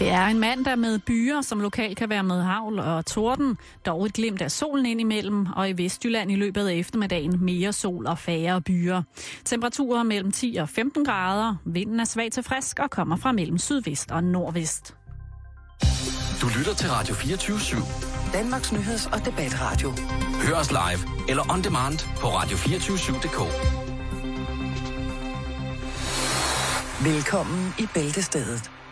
Det er en mandag med byer, som lokalt kan være med havl og torden. Dog et glimt af solen indimellem, og i Vestjylland i løbet af eftermiddagen mere sol og færre byer. Temperaturer mellem 10 og 15 grader. Vinden er svag til frisk og kommer fra mellem sydvest og nordvest. Du lytter til Radio 24 /7. Danmarks nyheds- og debatradio. Hør os live eller on demand på radio247.dk. Velkommen i Bæltestedet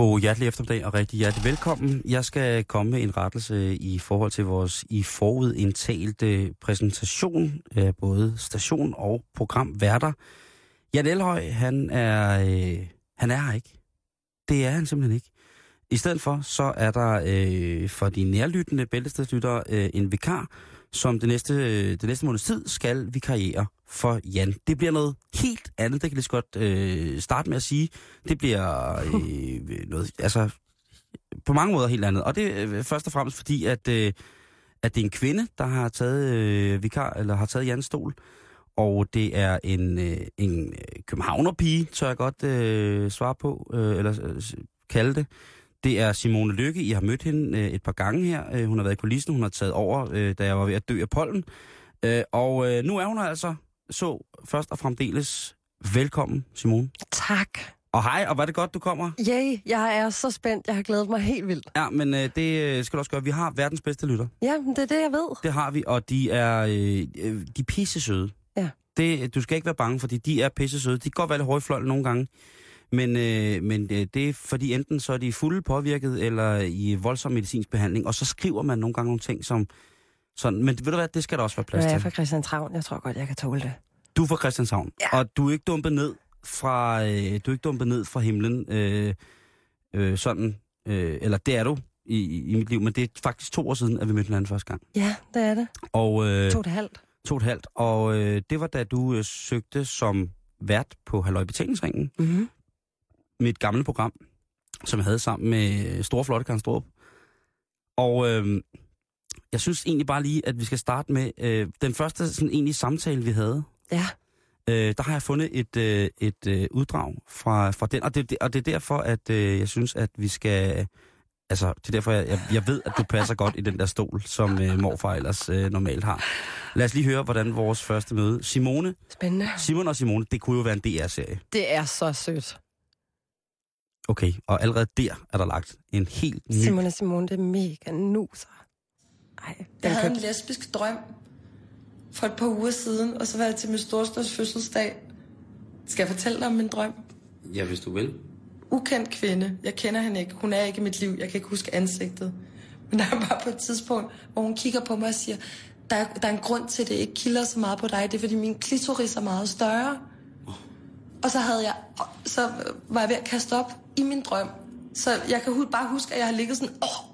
God hjertelig eftermiddag og rigtig hjertelig velkommen. Jeg skal komme med en rettelse i forhold til vores i forud indtalte præsentation af både station og programværter. Jan Elhøj, han er, øh, han er her ikke. Det er han simpelthen ikke. I stedet for, så er der øh, for de nærlyttende bæltestedslyttere øh, en vikar, som det næste, øh, det næste måneds tid skal vikariere for Jan. Det bliver noget helt andet, det kan jeg lige så godt øh, starte med at sige. Det bliver øh, noget, altså på mange måder helt andet. Og det er øh, først og fremmest fordi, at, øh, at det er en kvinde, der har taget øh, vikar, eller har taget Jans stol. Og det er en, øh, en københavnerpige, tør jeg godt øh, svare på, øh, eller øh, kalde det. Det er Simone Lykke. I har mødt hende øh, et par gange her. Øh, hun har været i kulissen. Hun har taget over, øh, da jeg var ved at dø af pollen. Øh, og øh, nu er hun altså så først og fremdeles velkommen, Simone. Tak. Og hej, og var det godt, du kommer? Yay, jeg er så spændt. Jeg har glædet mig helt vildt. Ja, men øh, det øh, skal du også gøre. Vi har verdens bedste lytter. Ja, det er det, jeg ved. Det har vi, og de er, øh, øh, de er pisse søde. Ja. Det, du skal ikke være bange, fordi de er pisse søde. De kan godt være lidt hårdfløjte nogle gange. Men, øh, men øh, det er fordi enten så er de fulde påvirket, eller i voldsom medicinsk behandling, og så skriver man nogle gange nogle ting som sådan. Men ved du hvad, det skal der også være plads Jeg er til. fra Christianshavn. Jeg tror godt, jeg kan tåle det. Du er fra Christianshavn, Ja. og du er ikke dumpet ned fra, øh, du er ikke dumpet ned fra himlen, øh, øh, sådan, øh, eller det er du i, i, mit liv, men det er faktisk to år siden, at vi mødte hinanden første gang. Ja, det er det. Og, øh, To og et halvt. to og et halvt. Og øh, det var da du øh, søgte som vært på Halløj Betalingsringen Mm-hmm. med et gammelt program, som jeg havde sammen med Store Flotte Karen Strup. Og øh, jeg synes egentlig bare lige, at vi skal starte med øh, den første sådan egentlig samtale, vi havde. Ja. Øh, der har jeg fundet et, øh, et øh, uddrag fra, fra den, og det, og det er derfor, at øh, jeg synes, at vi skal... Altså, det er derfor, jeg, jeg, jeg ved, at du passer godt i den der stol, som øh, morfar ellers øh, normalt har. Lad os lige høre, hvordan vores første møde... Simone, Spændende. Simon og Simone, det kunne jo være en DR-serie. Det er så sødt. Okay, og allerede der er der lagt en helt ny... Simon og Simone, det er mega nuser. Ej, den Jeg havde en købte... lesbisk drøm for et par uger siden, og så var jeg til min storstors fødselsdag. Skal jeg fortælle dig om min drøm? Ja, hvis du vil. Ukendt kvinde. Jeg kender hende ikke. Hun er ikke i mit liv. Jeg kan ikke huske ansigtet. Men der er bare på et tidspunkt, hvor hun kigger på mig og siger, der er, der er en grund til, at det ikke kilder så meget på dig. Det er, fordi min klitoris er meget større. Og så havde jeg, så var jeg ved at kaste op i min drøm. Så jeg kan bare huske, at jeg har ligget sådan, åh,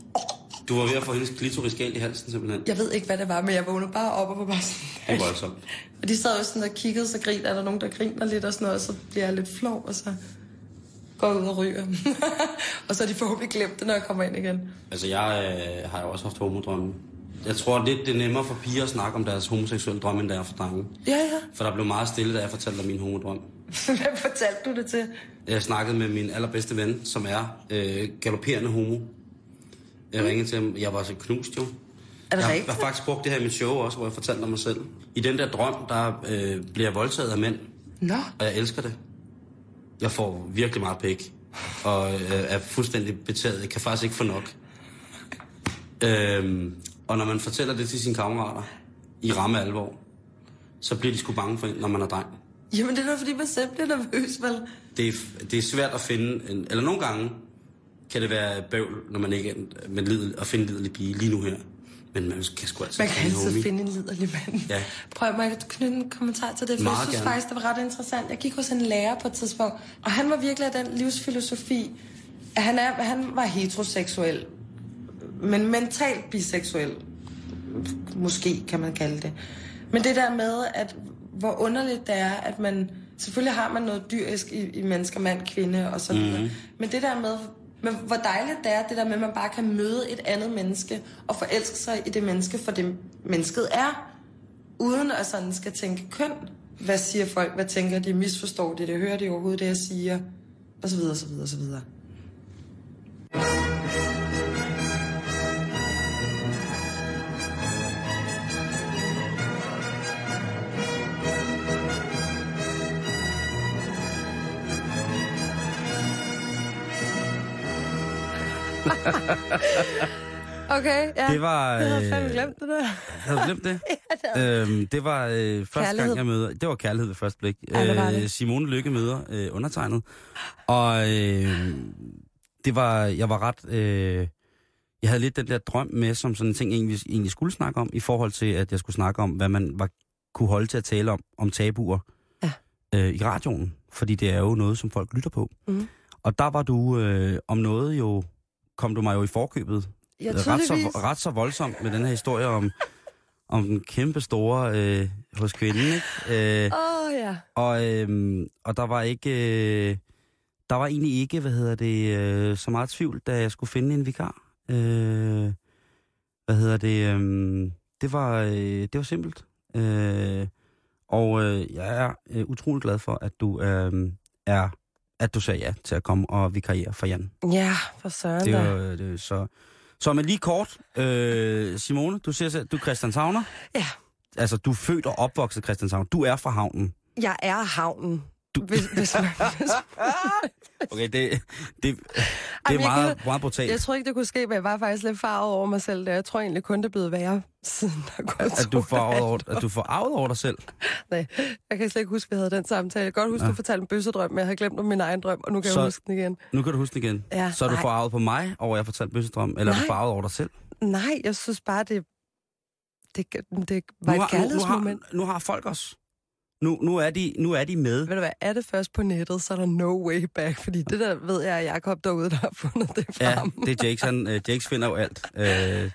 Du var ved at få hendes klitoris galt i halsen, simpelthen. jeg ved ikke, hvad det var, men jeg vågnede bare op og var bare sådan, Det er voldsomt. Og de sad jo sådan og kiggede, så griner, er der nogen, der griner lidt og sådan noget, og så bliver jeg lidt flov, og så går ud og ryger. og så har de forhåbentlig glemt det, når jeg kommer ind igen. Altså, jeg øh, har jo også haft homodrømme. Jeg tror lidt, det er nemmere for piger at snakke om deres homoseksuelle drømme, end det er for drenge. Ja, ja. For der blev meget stille, da jeg fortalte dig min homodrøm. Hvem fortalte du det til? Jeg snakkede med min allerbedste ven, som er øh, galopperende homo. Jeg ringede til ham. Jeg var så knust jo. Er det jeg, rigtigt? har faktisk brugt det her i mit show også, hvor jeg fortalte om mig selv. I den der drøm, der øh, bliver jeg voldtaget af mænd, Nå, og jeg elsker det. Jeg får virkelig meget pæk, og øh, er fuldstændig betaget. Jeg kan faktisk ikke få nok. Øhm, og når man fortæller det til sine kammerater, i ramme alvor, så bliver de sgu bange for en, når man er dreng. jamen det er da fordi, man selv bliver nervøs, vel? Det er, det er svært at finde, en, eller nogle gange kan det være bøvl, når man ikke er en- med lidel, at finde lidelig pige lige nu her. Men man kan sgu altid Man kan en altid homie. finde en liderlig mand. Ja. Prøv at jeg knytte en kommentar til det, for Meget jeg synes gerne. faktisk, det var ret interessant. Jeg gik hos en lærer på et tidspunkt, og han var virkelig af den livsfilosofi, at han, er, han var heteroseksuel men mentalt biseksuel. Måske kan man kalde det. Men det der med, at hvor underligt det er, at man... Selvfølgelig har man noget dyrisk i, i mennesker, mand, kvinde og så videre. Mm. Men det der med, men hvor dejligt det er, det der med, at man bare kan møde et andet menneske og forelske sig i det menneske, for det mennesket er, uden at sådan skal tænke køn. Hvad siger folk? Hvad tænker de? Misforstår de det? Hører de overhovedet det, jeg siger? Og så videre, og så videre, og så videre. Okay, ja. Det var... Jeg havde øh, fandme glemt det der. Havde glemt det? øhm, det var øh, første Kærlighed. gang, jeg møder... Det var kærlighed ved første blik. Ja, det var det. Øh, Simone Lykke møder øh, undertegnet. Og øh, det var... Jeg var ret... Øh, jeg havde lidt den der drøm med, som sådan en ting, jeg egentlig, egentlig skulle snakke om, i forhold til, at jeg skulle snakke om, hvad man var, kunne holde til at tale om, om tabuer Ja. øh, i radioen. Fordi det er jo noget, som folk lytter på. Mhm. Og der var du øh, om noget jo... Kom du mig jo i forkøbet Ja, ret, tydeligvis. så, ret så voldsomt med den her historie om, om den kæmpe store øh, hos kvinden, ikke? Øh, oh, ja. og, øh, og der var ikke... Øh, der var egentlig ikke, hvad hedder det, øh, så meget tvivl, da jeg skulle finde en vikar. Øh, hvad hedder det? Øh, det, var, øh, det var simpelt. Øh, og øh, jeg er øh, utrolig glad for, at du øh, er at du sagde ja til at komme og vikariere for Jan. Ja, for søren Det da. var, det, så, så men lige kort, øh, Simone, du siger selv, du er Christianshavner. Ja. Altså, du er født og opvokset Christianshavn. Du er fra havnen. Jeg er havnen. Du... Hvis, hvis, hvis, Okay, det, det, det Ej, er meget, kan- meget brutalt. jeg tror ikke, det kunne ske, men jeg var faktisk lidt farvet over mig selv. Der. Jeg tror egentlig kun, det er blevet værre, siden der er gået At du, dage. over, at du får arvet over dig selv. Nej, jeg kan slet ikke huske, at vi havde den samtale. Jeg kan godt huske, Ja. du fortalte en bøssedrøm, men jeg havde glemt om min egen drøm, og nu kan Så- jeg huske den igen. Nu kan du huske det igen. Ja, så er du nej. forarvet på mig over, at jeg fortalte bøssedrøm, eller er du Nej. forarvet over dig selv? Nej, jeg synes bare, det, det, det var nu et har, nu, nu, kærlighedsmoment. har, nu har folk os. Nu, nu, er de, nu er de med. Ved du hvad, er det først på nettet, så er der no way back, fordi det der ved jeg, at Jacob derude, der har fundet det Ja, frem. det er Jakes. Han, uh, Jakes finder jo alt. Uh,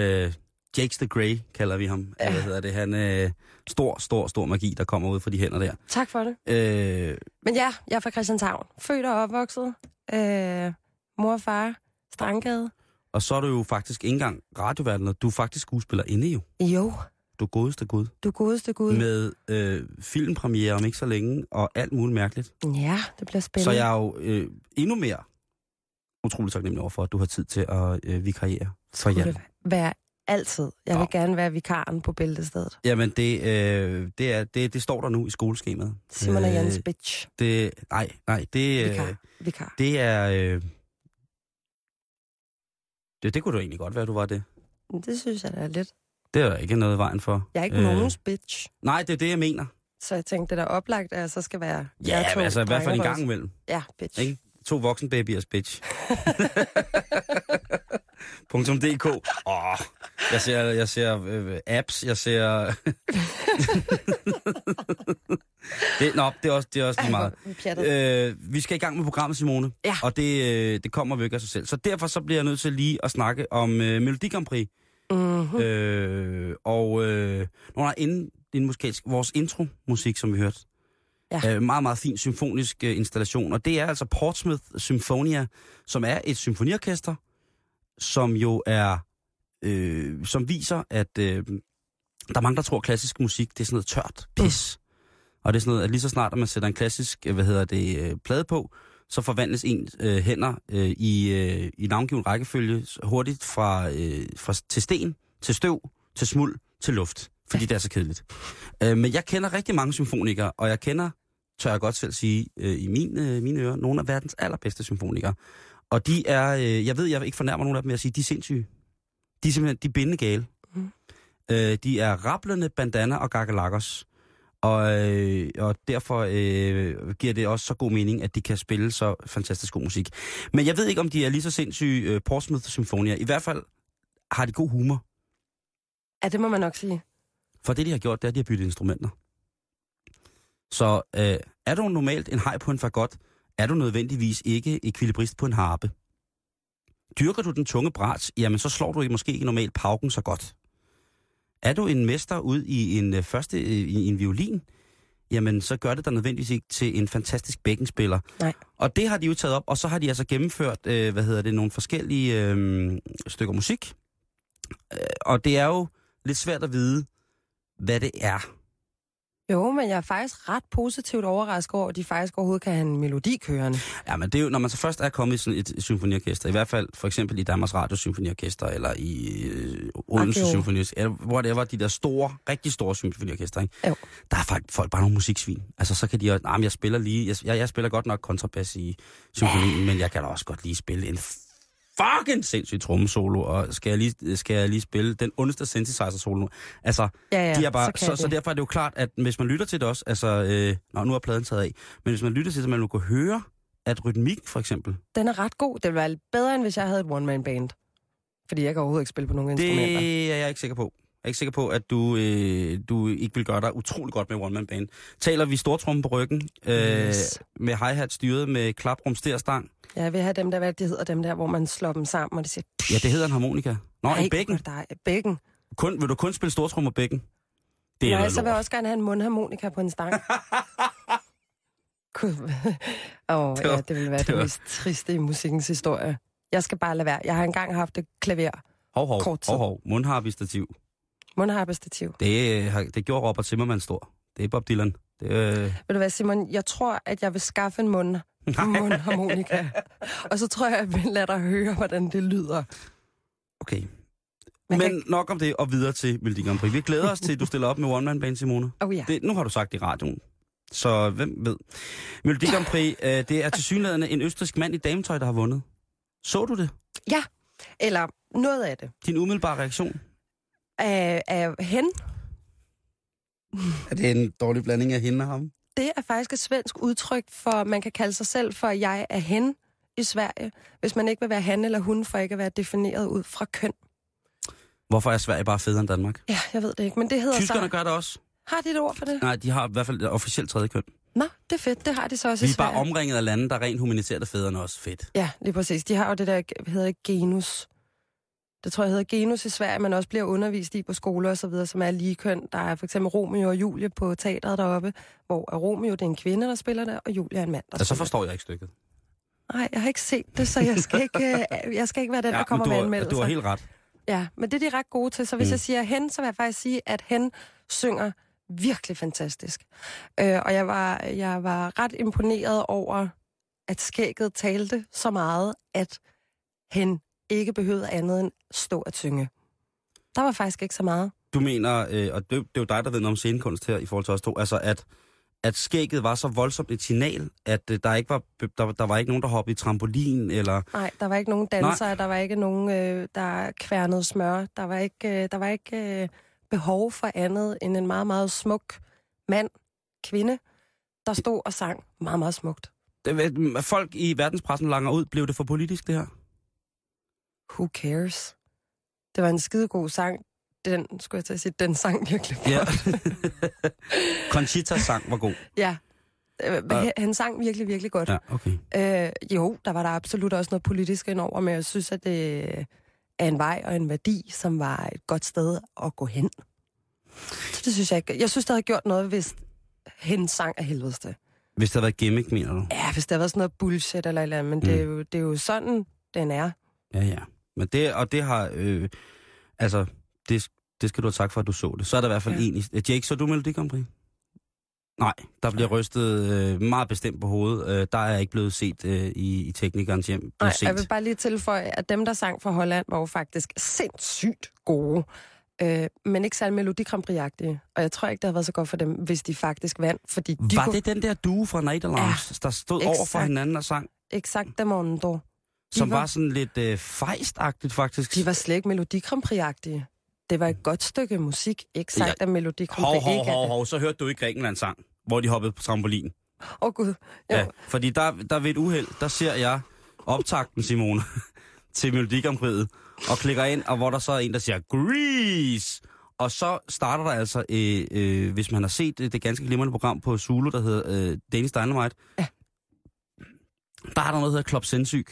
uh, Jakes the Grey kalder vi ham. Ja. Hvad hedder det? Han uh, stor, stor, stor magi, der kommer ud fra de hænder der. Tak for det. Uh, Men ja, jeg er fra Christianshavn. Født og opvokset. Øh, mor og far. Strandgade. og så er du jo faktisk ikke engang radioverdenen. Du er faktisk skuespillerinde jo. Jo, Du godeste gud. du godeste gud. Med øh, filmpremiere om ikke så længe, og alt muligt mærkeligt. Ja, det bliver spændende. Så jeg er jo øh, endnu mere utroligt taknemmelig over for, at du har tid til at øh, vikariere for Jan. det være altid. Jeg vil gerne være vikaren på bæltestedet. Jamen, det, øh, det, er, det, det står der nu i skoleskemaet. Simon og Jens Øh, bitch. Det, nej, nej, det, øh, Vikar. Vikar. det er... Øh, det, det kunne du egentlig godt være, du var det. Det synes jeg da er lidt. Det er der ikke noget vejen for. Jeg er ikke Øh, nogens bitch. Nej, det er det, jeg mener. Så jeg tænkte, det er da oplagt, at jeg så skal være... Ja, to altså i hvert fald en gang imellem. Ja, bitch. Ikke? To voksenbabyers bitch. .dk. Åh, jeg ser, jeg ser øh, apps, jeg ser... det, nå, det er også, det er også lige meget. Øh, vi skal i gang med programmet, Simone. Ja. Og det, øh, det kommer jo ikke af sig selv. Så derfor så bliver jeg nødt til lige at snakke om øh, Melodi Grand Prix. Mm-hmm. Øh, og øh, nogle af inden, inden musikalsk, vores intro-musik, som vi hørte. Ja. Øh, meget, meget fin symfonisk øh, installation. Og det er altså Portsmouth Symphonia, som er et symfoniorkester, som jo er, øh, som viser, at øh, der er mange, der tror, at klassisk musik, det er sådan noget tørt pis. Mm. Og det er sådan noget, at lige så snart, at man sætter en klassisk, øh, hvad hedder det, øh, plade på, så forvandles ens øh, hænder øh, i, øh, i navngiven rækkefølge hurtigt fra, øh, fra, til sten, til støv, til smuld, til luft. Fordi det er så kedeligt. Øh, men jeg kender rigtig mange symfonikere, og jeg kender, tør jeg godt selv sige, øh, i min, øh, mine ører, nogle af verdens allerbedste symfonikere. Og de er, øh, jeg ved, jeg ikke fornærmer nogen af dem med at sige, de er sindssyge. De er simpelthen, de er bindegale. Mhm. Øh, de er rablende bandana og gagalakos. Og, øh, og derfor øh, giver det også så god mening, at de kan spille så fantastisk god musik. Men jeg ved ikke, om de er lige så sindssyge øh, Portsmouth Symfonia. I hvert fald har de god humor. Ja, det må man nok sige. For det, de har gjort, det er, at de har byttet instrumenter. Så øh, er du normalt en hej på en fagot, er du nødvendigvis ikke ekvilibrist på en harpe. Dyrker du den tunge brat, jamen så slår du måske ikke normalt pauken så godt. Er du en mester ud i en øh, første øh, i en violin, jamen så gør det dig nødvendigvis ikke til en fantastisk bækkenspiller. Nej. Og det har de jo taget op, og så har de altså gennemført, øh, hvad hedder det, nogle forskellige øh, stykker musik. Øh, og det er jo lidt svært at vide, hvad det er. Jo, men jeg er faktisk ret positivt overrasket over, at de faktisk overhovedet kan have en melodi kørende. Ja, men det er jo, når man så først er kommet i sådan et symfoniorkester, i hvert fald for eksempel i Danmarks Radio Symfoniorkester, eller i øh, Odense. Symfoniorkester, eller hvor det var de der store, rigtig store symfoniorkester, ikke? Jo. der er folk, folk bare nogle musiksvin. Altså, så kan de også, nej, jeg spiller lige, jeg, jeg, spiller godt nok kontrabas i symfonien, men jeg kan da også godt lige spille en fucking sindssyg trommesolo, og skal jeg lige, skal jeg lige spille den ondeste synthesizer solo nu? Altså, Ja, ja, de er bare, så så, jeg så, det. derfor er det jo klart, at hvis man lytter til det også, altså, øh, nå, nu er pladen taget af, men hvis man lytter til det, så man vil kunne høre, at rytmik for eksempel, Den er ret god. Det ville være bedre, end hvis jeg havde et one-man-band. Fordi jeg kan overhovedet ikke spille på nogen instrumenter. det er jeg ikke sikker på. Jeg er ikke sikker på, at du, øh, du ikke vil gøre dig utrolig godt med one man band. Taler vi stortrummen på ryggen, øh, Yes. med hi-hat styret med klaprum, stang. Jeg vil have dem der, hvad de hedder, dem der, hvor man slår dem sammen, og de siger... Ja, det hedder en harmonika. Nå, "Ej, en bækken. det dig." Bækken. Kun, vil du kun spille stortrum og bækken? Det er Nej, så vil jeg også gerne have en mundharmonika på en stang. Gud. Åh, oh, Det ja, var- det ville være det det, mest triste i musikkens historie. Jeg skal bare lade være. Jeg har engang haft et klaver. Hov, hov, kort tid. hov, hov. Mundharpestativ. Mundharpestativ. Det, øh, har- det gjorde Robert Zimmermann stor. Det er Bob Dylan. Det, øh, Ved du hvad, Simon? Jeg tror, at jeg vil skaffe en mund, mundharmonika. og så tror jeg, at jeg vil lade dig høre, hvordan det lyder. okay. Man Men kan- nok om det, og videre til Melodi Grand Prix. Vi glæder os til, at du stiller op med One Man Band, Simone. Oh ja. Det, nu har du sagt det i radioen. Så hvem ved? Melodi Grand Prix, øh, det er til synligheden en østrisk mand i dametøj, der har vundet. Så du det? Ja, eller noget af det. Din umiddelbare reaktion? Af, af hen, Er det en dårlig blanding af hende og ham? det er faktisk et svensk udtryk for, man kan kalde sig selv for, at jeg er hen i Sverige, hvis man ikke vil være han eller hun, for ikke at være defineret ud fra køn. Hvorfor er Sverige bare federe end Danmark? Ja, jeg ved det ikke, men det hedder Tyskerne så... gør det også. Har de et ord for det? Nej, de har i hvert fald et officielt tredje køn. Nå, det er fedt, det har de så også Vi i er bare omringet af lande, der rent humanitært er federe end os. Fedt. Ja, lige præcis. De har jo det der, hvad hedder det, genus. Det tror jeg hedder genus i Sverige, man også bliver undervist i på skoler videre, som er lige køn. Der er for eksempel Romeo og Julie på teateret deroppe, hvor er Romeo det er en kvinde, der spiller der, og Julie er en mand, der Ja, så forstår jeg ikke stykket. Nej, jeg har ikke set det, så jeg skal ikke, øh, jeg skal ikke være den, der kommer men med har, anmeldelser. du har helt ret. Ja, men det er de ret gode til. Så hvis mm. jeg siger hen, så vil jeg faktisk sige, at hen synger virkelig fantastisk. Øh, og jeg var, jeg var ret imponeret over, at skægget talte så meget, at hen ikke behøvede andet end stå at synge. Der var faktisk ikke så meget. Du mener, øh, og det, det er jo dig, der ved noget om scenekunst her i forhold til os to, altså at, at skægget var så voldsomt et signal, at øh, der ikke var, der, der var ikke nogen, der hoppede i trampolin, eller... Nej, der var ikke nogen dansere, der var ikke nogen, øh, der kværnede smør. Der var ikke, øh, der var ikke øh, behov for andet end en meget, meget smuk mand, kvinde, der stod og sang meget, meget smukt. Det, folk i verdenspressen langer ud, blev det for politisk, det her? Who cares? Det var en skidegod sang. Den, skulle jeg til at sige, den sang virkelig flot. Ja. Conchitas sang var god. ja. Øh, Han, han sang virkelig, virkelig godt. Ja, okay. Øh, jo, der var der absolut også noget politisk indover, men jeg synes, at det er en vej og en værdi, som var et godt sted at gå hen. Så det synes jeg ikke. Jeg synes, der havde gjort noget, hvis hen sang af helvedeste. Hvis der havde været gimmick, mener du? Ja, hvis der var sådan noget bullshit eller eller andet, men mm. det, er jo, det er jo sådan, den er. Ja, ja. Men det, og det har, øh, altså, det, det skal du have tak for, at du så det. Så er der i hvert fald Ja. en i... Jake, så du Melodi Grand Prix? Nej, der bliver rystet øh, meget bestemt på hovedet. Øh, der er ikke blevet set øh, i, i teknikernes hjem. Nej, set. jeg vil bare lige tilføje, at dem, der sang fra Holland, var jo faktisk sindssygt gode. Øh, men ikke særlig Melodi Grand Prix-agtige. Og jeg tror ikke, det havde været så godt for dem, hvis de faktisk vandt. Fordi de Var kunne det den der due fra Nederlands, ja, der stod over for exakt. hinanden og sang, exakt det mondo. Som var- var sådan lidt øh, fejstagtigt faktisk? De var slet ikke Melodi Grand Prix-agtige. Det var et godt stykke musik. Ikke sagt, Ja. at Melodi Grand Hov, hov, hov, hov, så hørte du ikke Grækenland sang, hvor de hoppede på trampolin. Åh, oh, Gud. Jo. Ja, fordi der, der ved et uheld, der ser jeg optakten, Simone, til Melodi Grand Prix'et, og klikker ind, og hvor der så er en, der siger, Grease! Og så starter der altså, øh, øh, hvis man har set det ganske glimrende program på Zulu, der hedder øh, Danish Dynamite, Ja. der er der noget, der hedder Klop Sindssyg,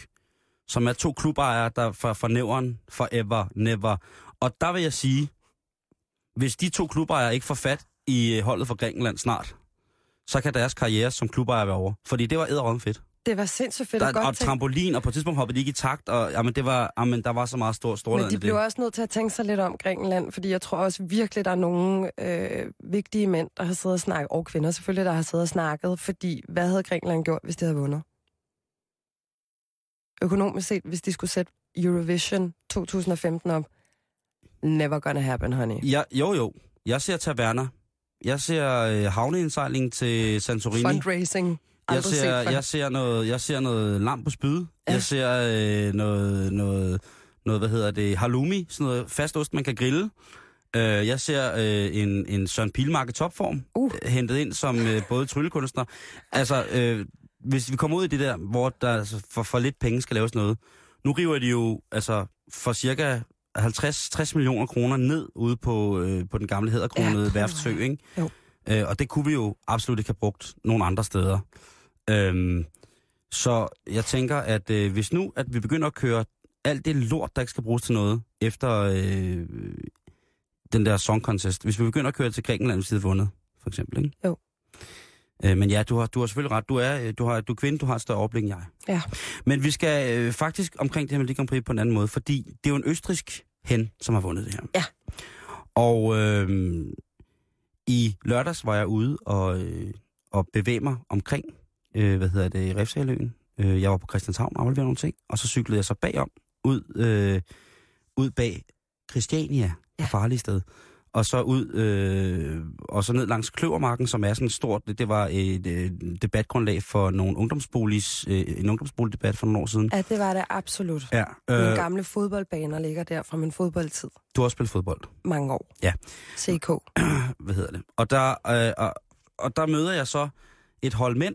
som er to klubejere, der fra, fra nævren forever, never. Og der vil jeg sige, hvis de to klubejere ikke får fat i øh, holdet for Grækenland snart, så kan deres karriere som klubejer være over. Fordi det var æderrømme fedt. Det var sindssygt fedt Der, og godt og tænkt. trampolin, og på et tidspunkt hoppede de ikke i takt, og jamen, det var, jamen, der var så meget stor, stor Men de blev også nødt til at tænke sig lidt om Grækenland, fordi jeg tror også virkelig, der er nogle øh, vigtige mænd, der har siddet og snakket, og kvinder selvfølgelig, der har siddet og snakket, fordi hvad havde Grækenland gjort, hvis de havde vundet? Økonomisk set, hvis de skulle sætte Eurovision 2015 op, never gonna happen, honey. Ja, jo, jo. Jeg ser Taverna. Jeg ser øh, havneindsejling til Santorini. Fundraising. Jeg ser, jeg ser noget, jeg ser noget lam på spyd. Ja. Jeg ser øh, noget, noget, noget, hvad hedder det, halloumi, sådan noget fast ost, man kan grille. Øh, jeg ser øh, en, en Søren Pilmark i topform, Uh. hentet ind som øh, både tryllekunstner. Altså, øh, hvis vi kommer ud i det der, hvor der altså, for, for lidt penge skal laves noget. Nu river de jo altså for cirka 50-60 millioner kroner ned ude på, øh, på den gamle hæderkronede Ja, værftsø, ikke? Jo. Øh, og det kunne vi jo absolut ikke have brugt nogle andre steder. Øhm, så jeg tænker, at øh, hvis nu, at vi begynder at køre alt det lort, der ikke skal bruges til noget, efter øh, den der song contest, hvis vi begynder at køre til Grækenland, hvis de havde vundet, for eksempel, ikke? Jo. Øh, men ja, du har, du har selvfølgelig ret. Du er, øh, du, har, du er kvinde, du har et større overblik end jeg. Ja. Men vi skal øh, faktisk omkring det her med Grand Prix på en anden måde, fordi det er jo en østrisk hen, som har vundet det her. Ja. Og øh, i lørdags var jeg ude og, øh, og bevæge mig omkring, øh, hvad hedder det, Refsaløen. Øh, jeg var på Christianshavn og afleverede nogle ting, og så cyklede jeg så bagom, ud, øh, ud bag Christiania, ja. Ja. det farlige sted. Og så ud, øh, og så ned langs Kløvermarken, som er sådan et stort, det, det var et øh, debatgrundlag for nogle ungdomsboligs, øh, en ungdomsboligdebat for nogle år siden. Ja, det var det absolut. Ja, Mine øh, gamle fodboldbaner ligger der fra min fodboldtid. du har også spillet fodbold. Mange år. Ja. CK. hvad hedder det. Og der, øh, og, og der møder jeg så et hold mænd,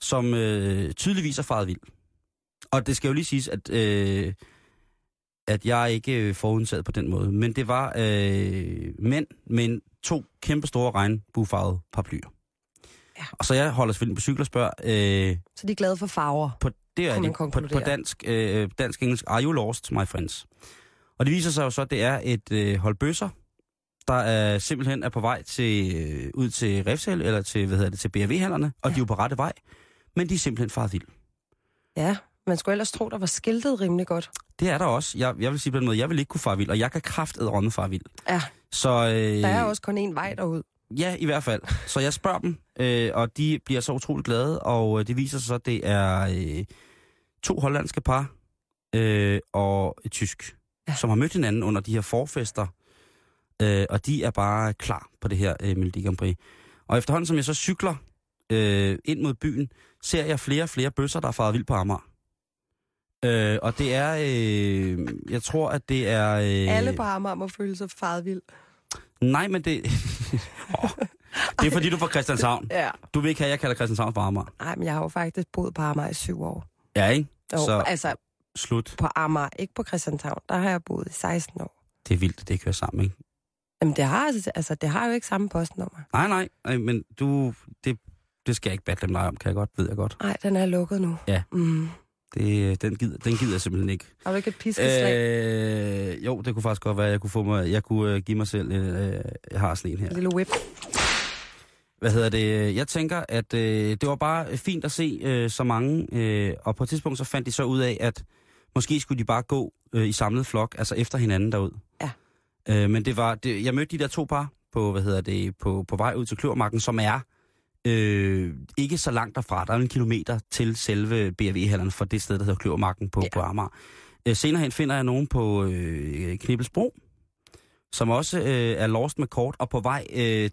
som øh, tydeligvis er faret vild. Og det skal jo lige siges, at, øh, at jeg ikke øh, forudsaget på den måde. Men det var øh, mænd med en- to kæmpe store regnbuefarvede paraplyer. Ja. Og så jeg holder selvfølgelig på cykel og spørger, øh, Så de er glade for farver. på, det er det, på, på dansk, øh, dansk engelsk, are you lost, my friends? Og det viser sig jo så, at det er et øh, hold bøsser, der er simpelthen er på vej til, øh, ud til Refsel, eller til, hvad hedder det, til BRV-handlerne, og ja. de er jo på rette vej, men de er simpelthen faret vild. Ja, man skulle ellers tro, der var skiltet rimelig godt. Det er der også. Jeg, jeg vil sige på den måde, jeg vil ikke kunne fare vild, og jeg kan kraftedet runde fare vild. Ja, Så, øh, der er også kun én vej derud. Ja, i hvert fald. Så jeg spørger dem, øh, og de bliver så utroligt glade, og øh, det viser sig så, at det er øh, to hollandske par øh, og et tysk, ja. Som har mødt hinanden under de her forfester, øh, og de er bare klar på det her øh, Melodi Grand Prix. Og efterhånden, som jeg så cykler øh, ind mod byen, ser jeg flere og flere bøsser, der er faret vild på Amager. Øh, og det er, øh, jeg tror, at det er... Øh, Alle på Amager må føle sig faret vild. Nej, men det... oh, det er fordi, du er fra Christianshavn. Ja. Du vil ikke have, at jeg kalder Christianshavn for Amager. Nej, men jeg har jo faktisk boet på Amager i syv år. Ja, ikke? Jo, Så altså slut. på Amager, ikke på Christianshavn. Der har jeg boet i 16 år. Det er vildt, det ikke hører sammen, ikke? Jamen, det har, altså, altså, det har jo ikke samme postnummer. Nej, nej, nej men du... Det, det skal jeg ikke battle dig om, kan jeg godt, ved jeg godt. Nej, den er lukket nu. Ja. Mm. Det, den, gider, den gider jeg simpelthen ikke. Har du ikke et piskeslag? Øh... Jo, det kunne faktisk godt være, jeg kunne, få mig, jeg kunne uh, give mig selv... Øh, jeg har sådan en her. En lille whip. Hvad hedder det? Jeg tænker, at øh, det var bare fint at se øh, så mange, øh, og på et tidspunkt så fandt de så ud af, at måske skulle de bare gå øh, i samlet flok, altså efter hinanden derud. Ja. Øh, men det var, det, jeg mødte de der to par på, hvad hedder det, på, på vej ud til Kløvermarken, som er øh, ikke så langt derfra. Der er en kilometer til selve BRV-hallerne for det sted, der hedder Kløvermarken på, Ja. på Amager. Øh, senere hen finder jeg nogen på øh, Knibbelsbro, som også øh, er lost med kort og på vej, øh,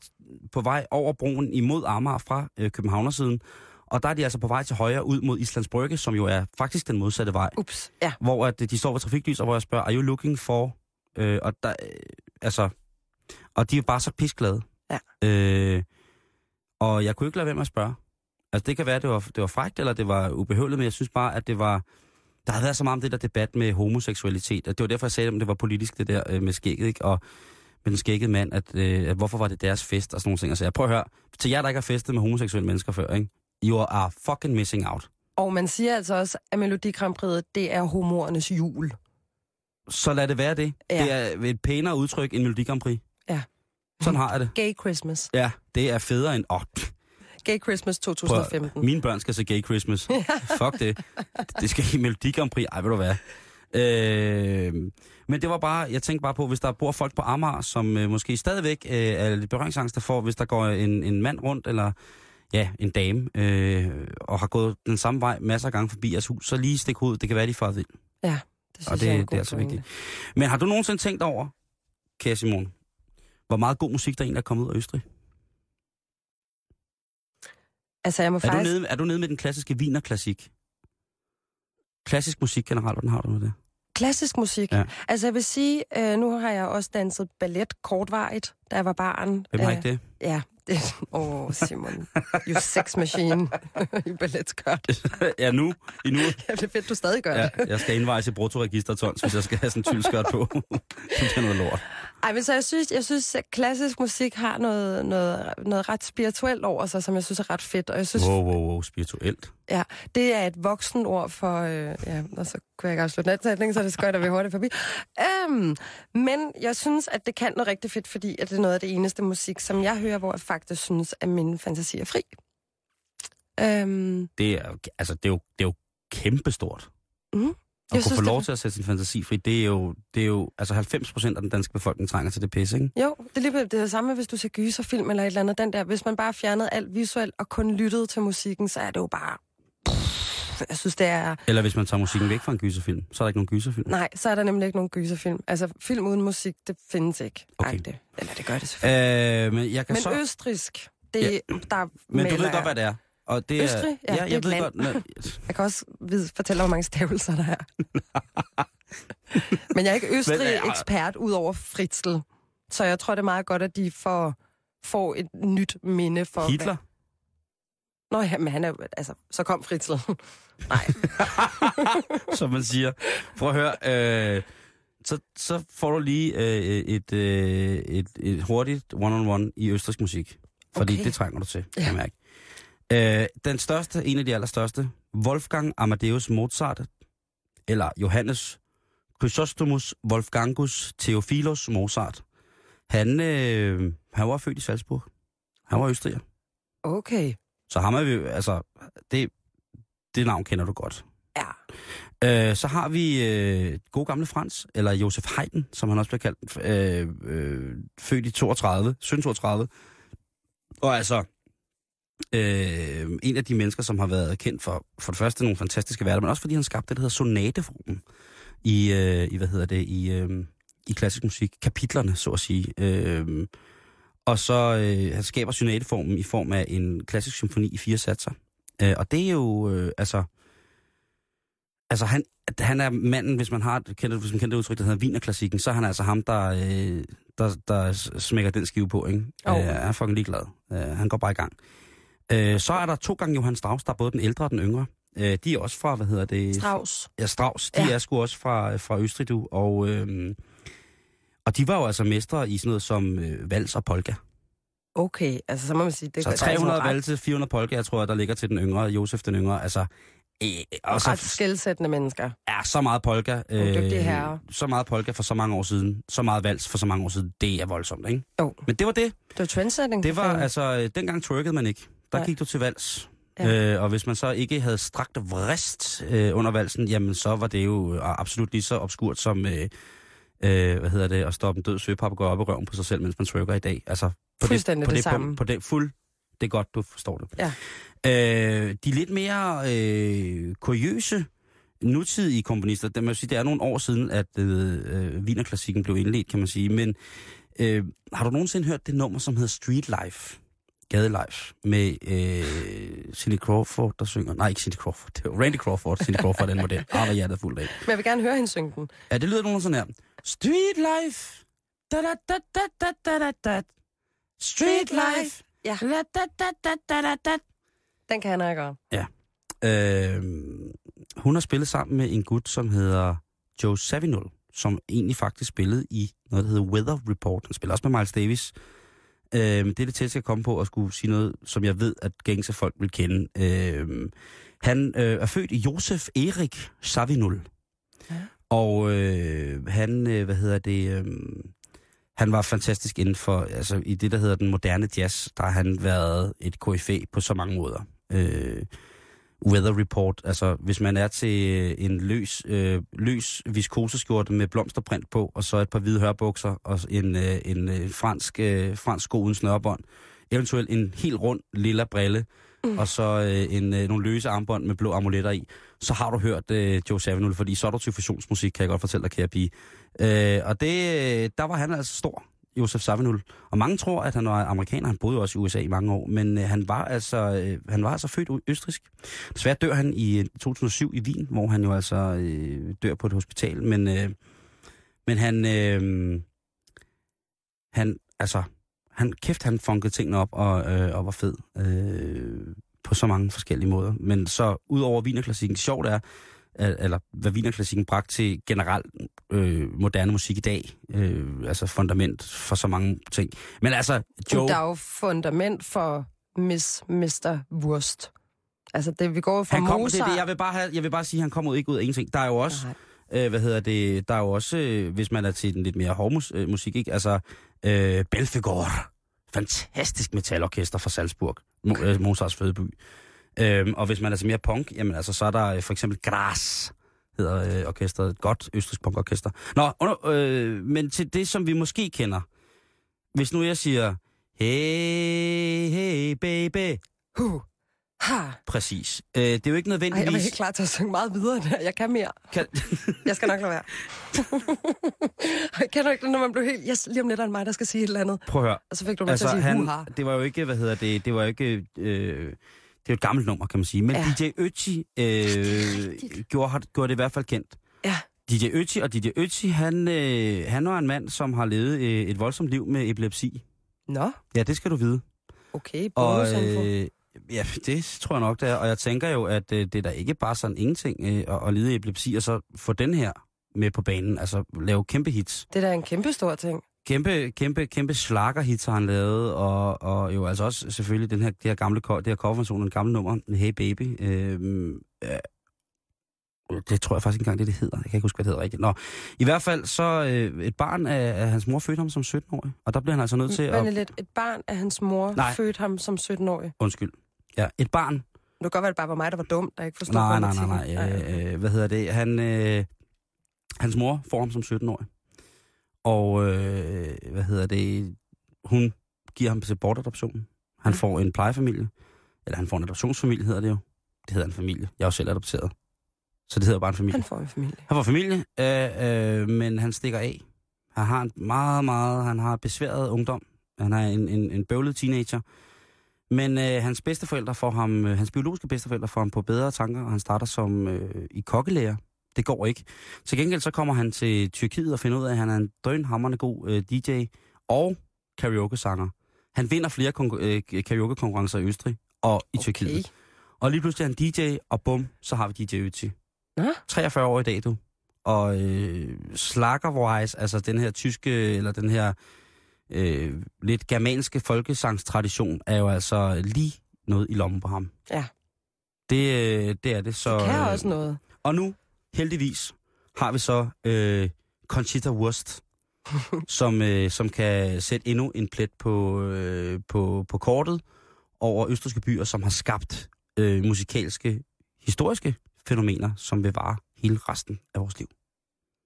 på vej over broen imod Amager fra øh, Københavnersiden. Og der er de altså på vej til højre ud mod Islands Brygge, som jo er faktisk den modsatte vej. Ups, ja. Hvor at, øh, de står ved trafiklys, og hvor jeg spørger, are you looking for... Øh, og, der, øh, altså, og de er bare så pisklade. Ja. Øh, og jeg kunne ikke lade være med at spørge. Altså det kan være, at det var, det var frækt, eller det var ubehøveligt, men jeg synes bare, at det var... Der har været så meget om det der debat med homoseksualitet, og det var derfor, jeg sagde, at det var politisk, det der øh, med skægget, ikke? Og med den skæggede mand, at, øh, at hvorfor var det deres fest, og sådan nogle ting. Altså, jeg prøver at høre, til jer, der ikke har festet med homoseksuelle mennesker før, ikke? You are fucking missing out. Og man siger altså også, at Melodi Grand Prix, det er humorernes jul. Så lad det være det. Ja. Det er et pænere udtryk end Melodi Grand Prix. Sådan har jeg det. Gay Christmas. Ja, det er federe end... Åh, Gay Christmas prøv, 2015. mine børn skal se Gay Christmas. Fuck det. Det skal i Melodi Grand Prix. Ej, ved du hvad. Øh, men det var bare, jeg tænkte bare på, hvis der bor folk på Amager, som øh, måske stadigvæk øh, er lidt berøringsangster for, hvis der går en, en mand rundt, eller ja, en dame, øh, og har gået den samme vej masser af gange forbi jeres hus, så lige stik hovedet. Det kan være, de farer vild. Ja, det synes Og det, jeg er en det god er altså vigtigt. Men har du nogensinde tænkt over, kære Simon, hvor meget god musik der egentlig er kommet ud af Østrig? Altså, jeg må Er du, faktisk... nede, er du nede med den klassiske Wiener-klassik? Klassisk musik generelt, hvordan har du med det? Klassisk musik. Ja. Altså, jeg vil sige, øh, nu har jeg også danset ballet kortvarigt, da jeg var barn. Hvem har Øh, ikke det? Ja, det Åh, oh, Simon. You sex machine i balletskørt. ja, nu. I nu. Ja, det er fedt, du stadig gør Ja, det. jeg skal indvejes i bruttoregister tons, hvis jeg skal have sådan en tyldskørt på. det er noget lort. Ej, men så jeg synes, jeg synes, at klassisk musik har noget, noget, noget ret spirituelt over sig, som jeg synes er ret fedt. Og jeg synes, Wow, wow, wow, spirituelt. ja, det er et voksen ord for... Øh, ja, og så kunne jeg ikke afslutte natsætningen, så det skøjter vi hurtigt forbi. Um, men jeg synes, at det kan noget rigtig fedt, fordi at det er noget af det eneste musik, som jeg hører, hvor jeg faktisk synes, at min fantasi er fri. Um, Det er, altså, det er, jo, det er jo kæmpestort. Mhm. At Jeg kunne synes, få det- lov til at sætte sin fantasi fri, det er jo, det er jo altså 90 procent af den danske befolkning trænger til det pisse, ikke? Jo, det er lige det, er det samme, hvis du ser gyserfilm eller et eller andet. Den der, hvis man bare fjernede alt visuelt og kun lyttede til musikken, så er det jo bare... Jeg synes, det er... Eller hvis man tager musikken væk fra en gyserfilm, så er der ikke nogen gyserfilm. Nej, så er der nemlig ikke nogen gyserfilm. Altså, film uden musik, det findes ikke. Okay. Ej, det, eller det gør det selvfølgelig. Øh, men jeg kan Men så... østrisk, det, Ja, der Men du ved godt, hvad det er. Og det Østrig? Ja, ja, det er jeg ved land. godt. Nå, Jeg kan også vide, fortælle, hvor mange stavelser der er. Men jeg er ikke øh, Østrig-ekspert ud over Fritzl. Så jeg tror, det er meget godt, at de får, får et nyt minde for... Hitler? Nå ja, men han er altså, så kom Fritzl. Nej, som man siger. Prøv at høre, øh, så, så får du lige øh, et, øh, et, et hurtigt one-on-one i østrisk musik. Fordi Okay. det trænger du til, kan jeg mærke. Øh, den største, en af de allerstørste, Wolfgang Amadeus Mozart, eller Johannes Chrysostomus Wolfgangus Theophilos Mozart. Han, øh, han var født i Salzburg. Han var østriger. okay. Så ham er vi, altså, det, det navn kender du godt. Ja. Øh, så har vi øh, god gamle Frans, eller Josef Haydn, som han også bliver kaldt, øh, øh, født i 32, 1732. Og altså, øh, en af de mennesker, som har været kendt for, for det første nogle fantastiske værter, men også fordi han skabte det, der hedder sonateformen i, øh, i hvad hedder det, i, øh, i klassisk musik, kapitlerne, så at sige. Øh, og så øh, han skaber sonateformen i form af en klassisk symfoni i fire satser. Øh, og det er jo, øh, altså, Altså, han, han er manden, hvis man har et, kender, hvis man kender det udtryk, der hedder Wienerklassikken, så er han altså ham, der, øh, der, der smækker den skive på, ikke? Jo. Øh, han er fucking ligeglad. Øh, han går bare i gang. Øh, så er der to gange Johann Strauss, der er både den ældre og den yngre. Øh, de er også fra, hvad hedder det? Strauss. Ja, Strauss. De ja. Ja. er sgu også fra, fra Østrig, du. Og, øh, og de var jo altså mestre i sådan noget som øh, vals og polka. Okay, altså så må man sige, det Så der er 300 sådan ret, valse, 400 polka, jeg tror, der ligger til den yngre, Josef den yngre. Altså, øh, og ret så skældsættende mennesker. er så meget polka. øh, Nogle dygtige herrer. Så meget polka for så mange år siden. Så meget vals for så mange år siden. Det er voldsomt, ikke? Jo. Men det var det. Det var trendsetting. Det var altså, øh, dengang twerkede man ikke. Der Nej. gik du til vals. Ja. Øh, og hvis man så ikke havde strakt vrist øh, under valsen, jamen så var det jo øh, absolut lige så obskurt som, øh, øh, hvad hedder det, at stoppe en død søpapagøj op i røven på sig selv, mens man twerker i dag. Altså, på Fuldstændig på det det, samme. Punkt, på det fuld, det er godt, du forstår det. Ja. Øh, de lidt mere øh, kuriøse nutidige komponister, det, man sige, det er nogle år siden, at øh, øh, Wienerklassikken blev indledt, kan man sige, men øh, har du nogensinde hørt det nummer, som hedder Street Life? Gadelife med øh, Cindy Crawford, der synger... Nej, ikke Cindy Crawford. Det var Randy Crawford. Cindy Crawford er den model. Ah, hvad hjertet er fuldt af. Men jeg vil gerne høre hende synge den. Ja, det lyder nogen sådan her. Street life. Da, da, da, da, da, da, da. Street life. Ja. Da, da, da, da, da, da, da. Den kan jeg gøre. Øh, hun har spillet sammen med en gut, som hedder Joe Savinol, som egentlig faktisk spillede i noget, der hedder Weather Report. Han spiller også med Miles Davis. Øh, det er det tætteste, jeg kom på at skulle sige noget, som jeg ved, at gængse folk vil kende. Øh, Han øh, er født i Josef Erik Savinul. Ja. Og øh, han, øh, hvad hedder det, øh, han var fantastisk inden for, altså i det, der hedder den moderne jazz, der har han været et KFA på så mange måder. Øh, Weather Report, altså hvis man er til en løs, øh, løs viskoseskjorte med blomsterprint på, og så et par hvide hørbukser og en, øh, en øh, fransk, øh, fransk sko uden snørbånd, eventuelt en helt rund lilla brille, mm. og så øh, en, øh, nogle løse armbånd med blå amuletter i, så har du hørt øh, Joe Savinul, fordi så er du til fusionsmusik, kan jeg godt fortælle dig, kære pige. Øh, og det, øh, der var han altså stor, Josef Savinul. Og mange tror, at han var amerikaner. Han boede jo også i USA i mange år. Men øh, han, var altså, øh, han var altså født østrisk. Desværre dør han i øh, 2007 i Wien, hvor han jo altså øh, dør på et hospital. Men, øh, men han... Øh, han, altså, han, kæft, han funkede tingene op og, øh, og var fed øh, på så mange forskellige måder. Men så ud over Wienerklassikken, sjovt er, eller hvad Wienerklassikken bragte til generelt øh, moderne musik i dag. Øh, altså fundament for så mange ting. Men altså, Joe... Der er jo fundament for Miss Mr. Wurst. Altså, det, vi går fra han kom, Mozart... Det, det, jeg, vil bare have, jeg vil bare sige, at han kommer ikke ud af ingenting. Der er jo også... Øh, hvad hedder det? Der er jo også, øh, hvis man er til den lidt mere hård mus, øh, musik, ikke? Altså, øh, Belfegor. Fantastisk metalorkester fra Salzburg. Mo, øh, Mozarts fødeby. Øhm, og hvis man er til mere punk, jamen altså, så er der øh, for eksempel Gras, hedder øh, orkestret. Et godt østrisk punkorkester. Nå, under, øh, men til det, som vi måske kender. Hvis nu jeg siger, hey, hey, baby. Huh. Ha. Præcis. Øh, det er jo ikke nødvendigvis... Ej, jeg er helt klar til at synge meget videre der. Jeg kan mere. Kan... jeg skal nok lade være. kan du ikke det, når man blev helt... Yes, lige om lidt er mig, der skal sige et eller andet. Prøv at høre. Og så fik du mig altså, til at sige, han. Det var jo ikke, hvad hedder det, det var jo ikke... Øh, det er jo et gammelt nummer, kan man sige. Men ja. DJ Ötzi øh, gjorde, gjorde det i hvert fald kendt. Ja. DJ Ötzi og DJ Ötzi, han, øh, han var en mand, som har levet øh, et voldsomt liv med epilepsi. Nå. Ja, det skal du vide. Okay, og, øh, Ja, det tror jeg nok, det er. Og jeg tænker jo, at øh, det er da ikke bare sådan ingenting øh, at, at lide epilepsi, og så få den her med på banen. Altså lave kæmpe hits. Det er da en kæmpe stor ting. Kæmpe, kæmpe, kæmpe slagerhits har han lavet, og, og jo altså også selvfølgelig den her, det her gamle, det her coverversion, en gamle nummer, Hey Baby. Øh, øh, det tror jeg faktisk ikke engang, det det hedder. Jeg kan ikke huske, hvad det hedder rigtigt. Nå, i hvert fald så øh, et barn af, af hans mor fødte ham som 17-årig, og der bliver han altså nødt til at... lidt, et barn af hans mor Nej. fødte ham som 17-årig. Undskyld. Ja, et barn. Det kan godt være, det bare var mig, der var dum, der ikke forstod Nej, nej, nej, nej. Øh, øh, hvad hedder det? Han, øh, hans mor får ham som 17-årig. Og øh, hvad hedder det? Hun giver ham til bortadoption. Han Mm. får en plejefamilie. Eller han får en adoptionsfamilie, hedder det jo. Det hedder en familie. Jeg er jo selv adopteret. Så det hedder bare en familie. Han får en familie. Han får familie, øh, øh, men han stikker af. Han har en meget, meget, han har besværet ungdom. Han er en, en, en bøvlet teenager. Men øh, hans bedsteforældre får ham, øh, hans biologiske bedsteforældre får ham på bedre tanker, og han starter som øh, i kokkelærer. Det går ikke. Til gengæld så kommer han til Tyrkiet og finder ud af, at han er en drønhammerende god øh, DJ og karaoke-sanger. Han vinder flere øh, karaoke-konkurrencer i Østrig og i Okay. Tyrkiet. Og lige pludselig er han DJ, og bum, så har vi DJ Ötzi. Nå. 43 år i dag, du. Og øh, slakkerwise, altså den her tyske, eller den her øh, lidt germanske folkesangstradition, er jo altså lige noget i lommen på ham. Ja. Det, øh, det er det. Så, Det kan også noget. Og nu, heldigvis, har vi så øh, Conchita Wurst, som, øh, som kan sætte endnu en plet på, øh, på, på kortet over østriske byer, som har skabt øh, musikalske, historiske fænomener, som bevarer hele resten af vores liv.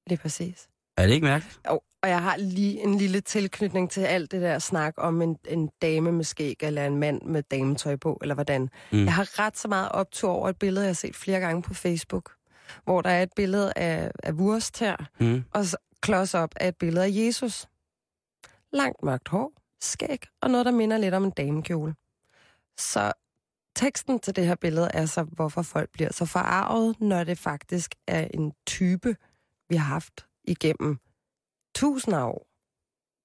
Lige præcis. Er det ikke mærkeligt? Og, og jeg har lige en lille tilknytning til alt det der snak om en, en dame med skæg, eller en mand med dametøj på, eller hvordan. Mm. Jeg har ret så meget optur over et billede, jeg har set flere gange på Facebook, hvor der er et billede af, af Wurst her, Mm. og så klods op af et billede af Jesus. Langt mørkt hår, skæg og noget, der minder lidt om en damekjole. Så teksten til det her billede er så, hvorfor folk bliver så forarvet, når det faktisk er en type, vi har haft igennem tusinder af år.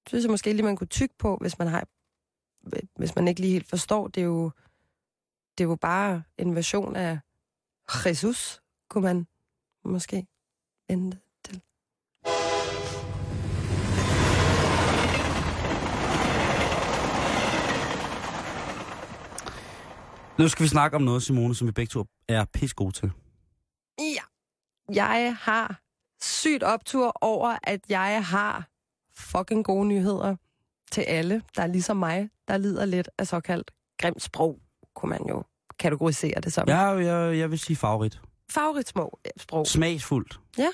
Det synes jeg måske lige, man kunne tykke på, hvis man har hvis man ikke lige helt forstår. Det er jo, det er jo bare en version af Jesus, kunne man måske vente til. Nu skal vi snakke om noget, Simone, som vi begge to er pis gode til. Ja. Jeg har sygt optur over, at jeg har fucking gode nyheder til alle, der er ligesom mig, der lider lidt af såkaldt grimt sprog, kunne man jo kategorisere det som. Ja, jeg, jeg vil sige favorit. Favoritsprog. Sprog. Smagsfuldt. Ja.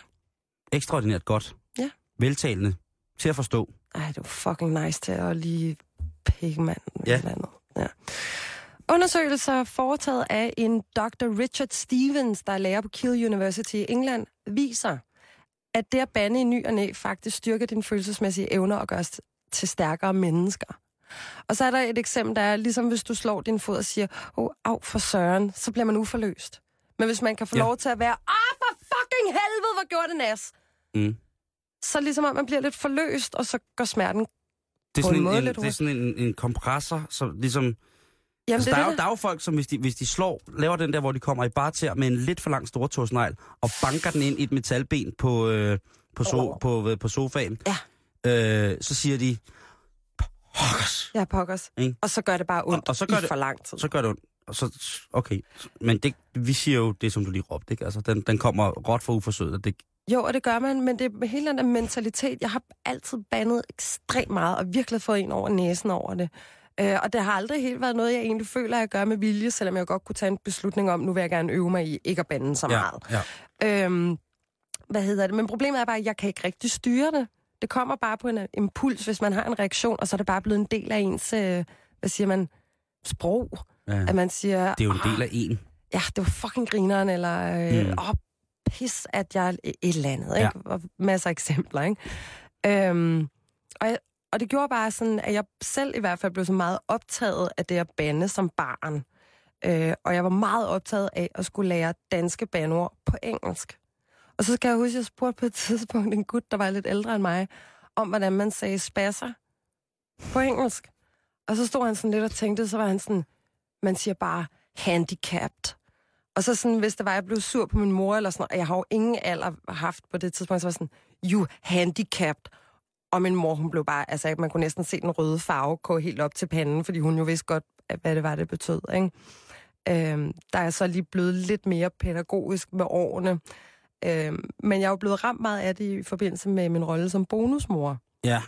Ekstraordinært godt. Ja. Veltalende. Til at forstå. Ej, det var fucking nice til at lige pikke manden. Ja. Eller andet. ja. Undersøgelser foretaget af en Dr. Richard Stevens, der er lærer på Keele University i England, viser, at det at bande i ny og næ faktisk styrker dine følelsesmæssige evner og gør os til stærkere mennesker. Og så er der et eksempel, der er ligesom hvis du slår din fod og siger, åh, oh, af for søren, så bliver man uforløst. Men hvis man kan få Ja. lov til at være, ah, for fucking helvede, hvor gjorde det nas, Mm. så ligesom om man bliver lidt forløst, og så går smerten Det er sådan, en, måde en, lidt det er sådan en, en kompressor, som ligesom... Jamen, altså, det der, er er jo, det, der er jo folk, som hvis de, hvis de slår, laver den der, hvor de kommer i barter med en lidt for lang stortåsnegl, og banker den ind i et metalben på, øh, på, so, Åh. på, øh, på sofaen, Ja. øh, så siger de, Pokkers. Ja, pokkers. Ikke? Og så gør det bare ondt Og- og så gør i det- for lang tid. Så gør det ondt. Og så, okay. Men det, vi siger jo det, som du lige råbte, ikke? Altså, den, den kommer råt for uforsøget. Det, Jo, og det gør man, men det er hele den der mentalitet. Jeg har altid bandet ekstremt meget, og virkelig fået en over næsen over det. Øh, og det har aldrig helt været noget, jeg egentlig føler, jeg gør med vilje, selvom jeg godt kunne tage en beslutning om, nu vil jeg gerne øve mig i ikke at bande så ja, meget. ja. Øhm, hvad hedder det? Men problemet er bare, at jeg kan ikke rigtig styre det. Det kommer bare på en impuls, hvis man har en reaktion, og så er det bare blevet en del af ens, øh, hvad siger man, sprog. ja. At man siger, Det er jo en del af en. ja, det var fucking grineren, eller øh, Mm. åh, pis, at jeg er et eller andet, ikke? Ja. Og masser af eksempler, ikke? Øhm, og, jeg, og det gjorde bare sådan, at jeg selv i hvert fald blev så meget optaget af det at bande som barn. Øh, og jeg var meget optaget af at skulle lære danske bandord på engelsk. Og så skal jeg huske, at jeg spurgte på et tidspunkt en gut, der var lidt ældre end mig, om hvordan man sagde spasser på engelsk. Og så stod han sådan lidt og tænkte, så var han sådan, man siger bare handicapped. Og så sådan, hvis det var, jeg blev sur på min mor eller sådan og jeg har jo ingen alder haft på det tidspunkt, så var jeg sådan, you handicapped. Og min mor, hun blev bare, altså man kunne næsten se den røde farve gå helt op til panden, fordi hun jo vidste godt, hvad det var, det betød, ikke? Øhm, der er så lige blevet lidt mere pædagogisk med årene. Øhm, men jeg er jo blevet ramt meget af det i forbindelse med min rolle som bonusmor, Ja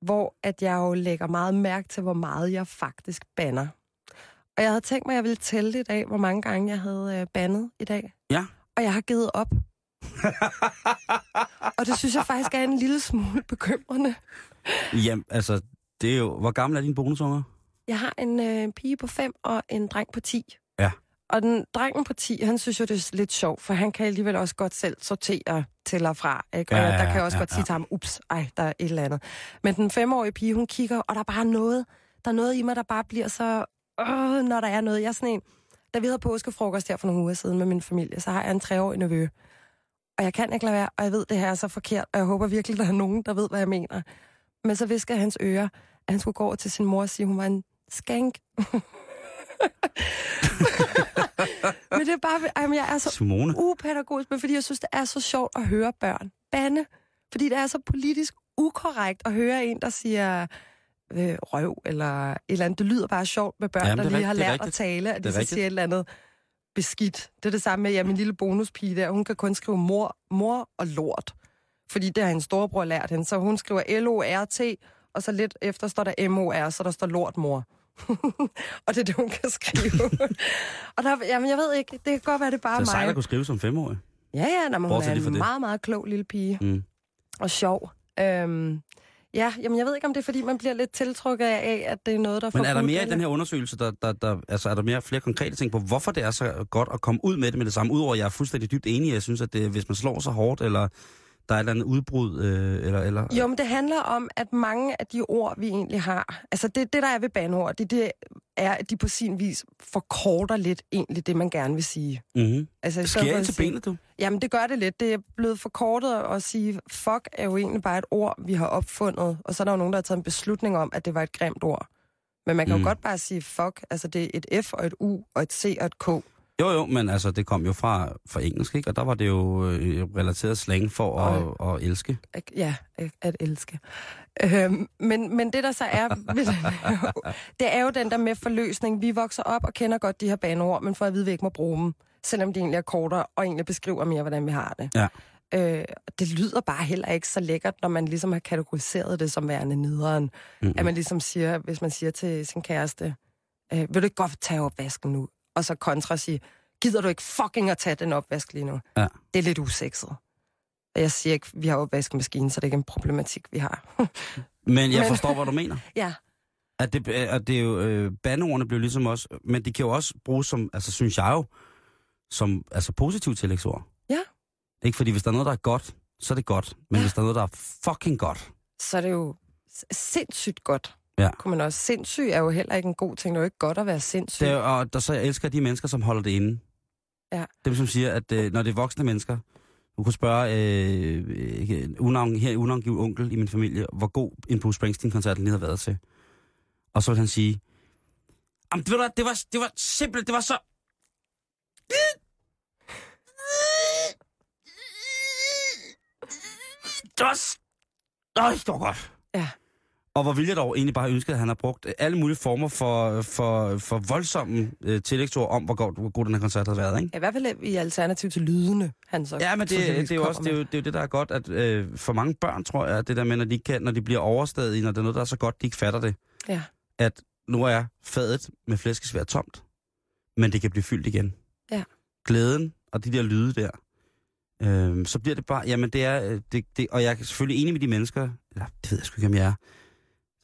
hvor at jeg jo lægger meget mærke til, hvor meget jeg faktisk banner. Og jeg havde tænkt mig, at jeg ville tælle i dag, hvor mange gange jeg havde øh, bandet i dag. Ja. Og jeg har givet op. og det synes jeg faktisk er en lille smule bekymrende. Jamen, altså, det er jo... Hvor gammel er din bonusunger? Jeg har en øh, pige på 5 og en dreng på 10. Ja. Og den drengen på 10, han synes jo, det er lidt sjovt, for han kan alligevel også godt selv sortere til og fra. Ikke? Og Ja, ja, ja, der kan jeg også ja, godt ja. sige til ham, ups, ej, der er et eller andet. Men den femårige pige, hun kigger, og der er bare noget, der er noget i mig, der bare bliver så, øh, når der er noget. Jeg er sådan en, da vi havde påskefrokost her for nogle uger siden med min familie, så har jeg en treårig nevø. Og jeg kan ikke lade være, og jeg ved, det her er så forkert, og jeg håber virkelig, der er nogen, der ved, hvad jeg mener. Men så visker hans ører, at han skulle gå over til sin mor og sige, at hun var en skank. Men det er bare, jamen, jeg er så Simone. upædagogisk, men fordi jeg synes, det er så sjovt at høre børn bande. Fordi det er så politisk ukorrekt at høre en, der siger øh, røv, eller et eller andet. Det lyder bare sjovt med børn, Jamen, der er lige har rigtigt, er lært at tale, at de så rigtigt. siger et eller andet beskidt. Det er det samme med, ja, min lille bonuspige der, hun kan kun skrive mor, mor og lort. Fordi det har hendes storebror lært hende. Så hun skriver L-O-R-T, og så lidt efter står der M-O-R, så der står lort mor. og det er det, hun kan skrive. og der, jamen, jeg ved ikke, det kan godt være, det er bare Så mig. sejt at kunne skrive som femårig. Ja, ja, når man hun er en det. meget, meget klog lille pige. Mm. Og sjov. Øhm, ja, jamen jeg ved ikke, om det er, fordi man bliver lidt tiltrukket af, at det er noget, der får Men er der mere i den her undersøgelse, der, der, der, altså er der mere flere konkrete ting på, hvorfor det er så godt at komme ud med det med det samme? Udover at jeg er fuldstændig dybt enig, jeg synes, at det, hvis man slår så hårdt, eller der er et eller andet udbrud, øh, eller... eller Jo, men det handler om, at mange af de ord, vi egentlig har, altså det, det der er ved bandord, det, det er, at de på sin vis forkorter lidt egentlig det, man gerne vil sige. Mm-hmm. Altså, Det sker til benet, du. Jamen, det gør det lidt. Det er blevet forkortet at sige, fuck er jo egentlig bare et ord, vi har opfundet. Og så er der jo nogen, der har taget en beslutning om, at det var et grimt ord. Men man kan Mm. jo godt bare sige fuck. Altså, det er et F og et U og et C og et K. Jo, jo, men altså, det kom jo fra, fra engelsk, ikke? Og der var det jo øh, relateret slang for at, at elske. Ja, at- at elske. Øhm, men, men det der så er, det er jo den der med forløsning. Vi vokser op og kender godt de her baneord, men for at vide, at vi ikke må bruge dem, selvom de egentlig er kortere og egentlig beskriver mere, hvordan vi har det. Ja. Øh, det lyder bare heller ikke så lækkert, når man ligesom har kategoriseret det som værende nederen. Mm-hmm. At man ligesom siger, hvis man siger til sin kæreste, øh, vil du ikke godt tage opvasken nu? Og så kontra sige, gider du ikke fucking at tage den opvask lige nu? Ja. Det er lidt usekset. Og jeg siger ikke, vi har opvaskemaskine, så det er ikke en problematik, vi har. Men jeg forstår, hvad du mener. ja, At det, at det er jo, øh, bandeordene bliver ligesom også, men de kan jo også bruges som, altså synes jeg jo, som altså positiv tillægsord. Ja. Ikke fordi hvis der er noget, der er godt, så er det godt. Men Ja. hvis der er noget, der er fucking godt, så er det jo sindssygt godt. Ja. Kunne man også. Sindssyg er jo heller ikke en god ting. Det er jo ikke godt at være sindssyg. det er, og der, så jeg elsker de mennesker, som holder det inde. Ja. Dem, som siger, at øh, når det er voksne mennesker, du kunne spørge øh, øh, unavn, her unavngivet onkel i min familie, hvor god en Bruce Springsteen-koncert lige har været til. Og så vil han sige, Jamen, det var, det var, det var simpelthen, det var så... Det var... Øj, det var godt. Ja. Og hvor ville jeg dog egentlig bare ønske, at han har brugt alle mulige former for, for, for voldsomme øh, tillægsord om, hvor god, hvor god den her koncert har været, ikke? I hvert fald i alternativ til lydene, han så Ja, men det, det, er jo også, det, er jo, det er jo det, der er godt, at øh, for mange børn, tror jeg, det der med, når de, kan, når de bliver overstadige, når det er noget, der er så godt, de ikke fatter det, Ja. at nu er fadet med flæskesvær tomt, men det kan blive fyldt igen. Ja. Glæden og de der lyde der, øh, så bliver det bare, jamen det er, øh, det, det, og jeg er selvfølgelig enig med de mennesker, eller det ved jeg sgu ikke, om jeg er,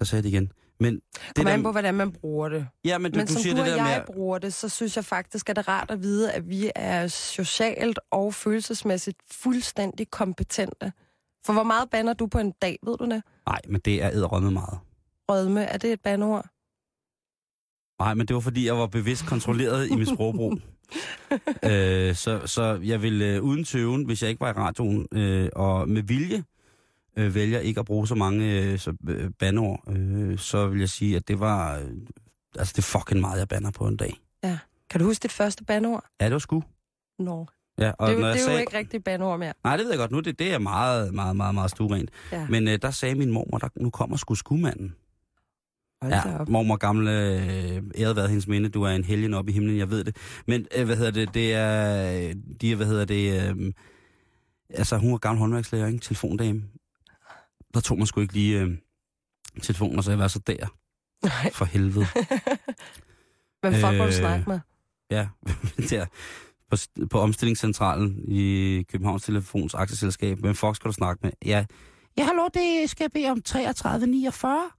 så sagde jeg det igen, men det an der, på, hvordan man bruger det. ja, men du, Men du som siger du det og der jeg med, bruger det, så synes jeg faktisk, at det er rart at vide, at vi er socialt og følelsesmæssigt fuldstændig kompetente. For hvor meget banner du på en dag, ved du det? nej, men det er æderrømmet meget. Rødme, er det et bandeord? Nej, men det var fordi, jeg var bevidst kontrolleret i min sprogbrug. øh, så, så jeg vil øh, uden tøven, hvis jeg ikke var i radioen, øh, og med vilje øh, vælger ikke at bruge så mange øh, så, øh, bandeord, øh, så vil jeg sige, at det var... Øh, altså, det er fucking meget, jeg banner på en dag. Kan du huske dit første bandeord? Ja, det var sgu. Nå. Ja, og Det, er jo- når jeg det er jo sagde, ikke rigtig bandeord mere. Nej, det ved jeg godt nu. Det, det er meget, meget, meget, meget stuerent. Ja. Men øh, der sagde min mormor, der, nu kommer sgu skumanden. Hold Ja, mormor gamle, øh, æret været hendes minde, du er en helgen op i himlen, jeg ved det. Men, øh, hvad hedder det, det er, de, er, hvad hedder det, øh, altså hun var gammel håndværkslærer, ikke? Telefondame. Der tog man sgu ikke lige øh, telefonen, og så jeg var så der, Nej. for helvede. Hvem fuck var du Øh, snakke med? Ja, der på, på omstillingscentralen i Københavns Telefons aktieselskab. Hvem fuck skal du snakke med? Ja, ja hallo, det skal jeg bede om 3349.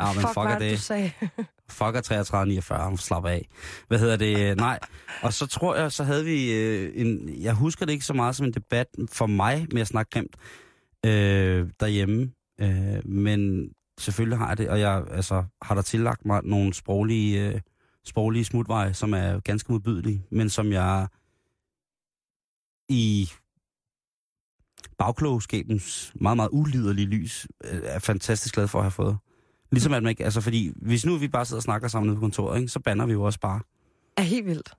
Ja, men fuck, fuck, er det, du sagde? Fuck er 3349, slap af. Hvad hedder det? Nej. Og så tror jeg, så havde vi øh, en... Jeg husker det ikke så meget som en debat for mig med at snakke grimt øh, derhjemme. Øh, men selvfølgelig har jeg det, og jeg altså, har der tillagt mig nogle sproglige, øh, sproglige smutveje, som er ganske modbydelige, men som jeg i bagklogskabens meget, meget uliderlige lys øh, er fantastisk glad for at have fået. Ligesom at man ikke, altså fordi, hvis nu vi bare sidder og snakker sammen nede på kontoret, ikke, så banner vi jo også bare. Er helt vildt.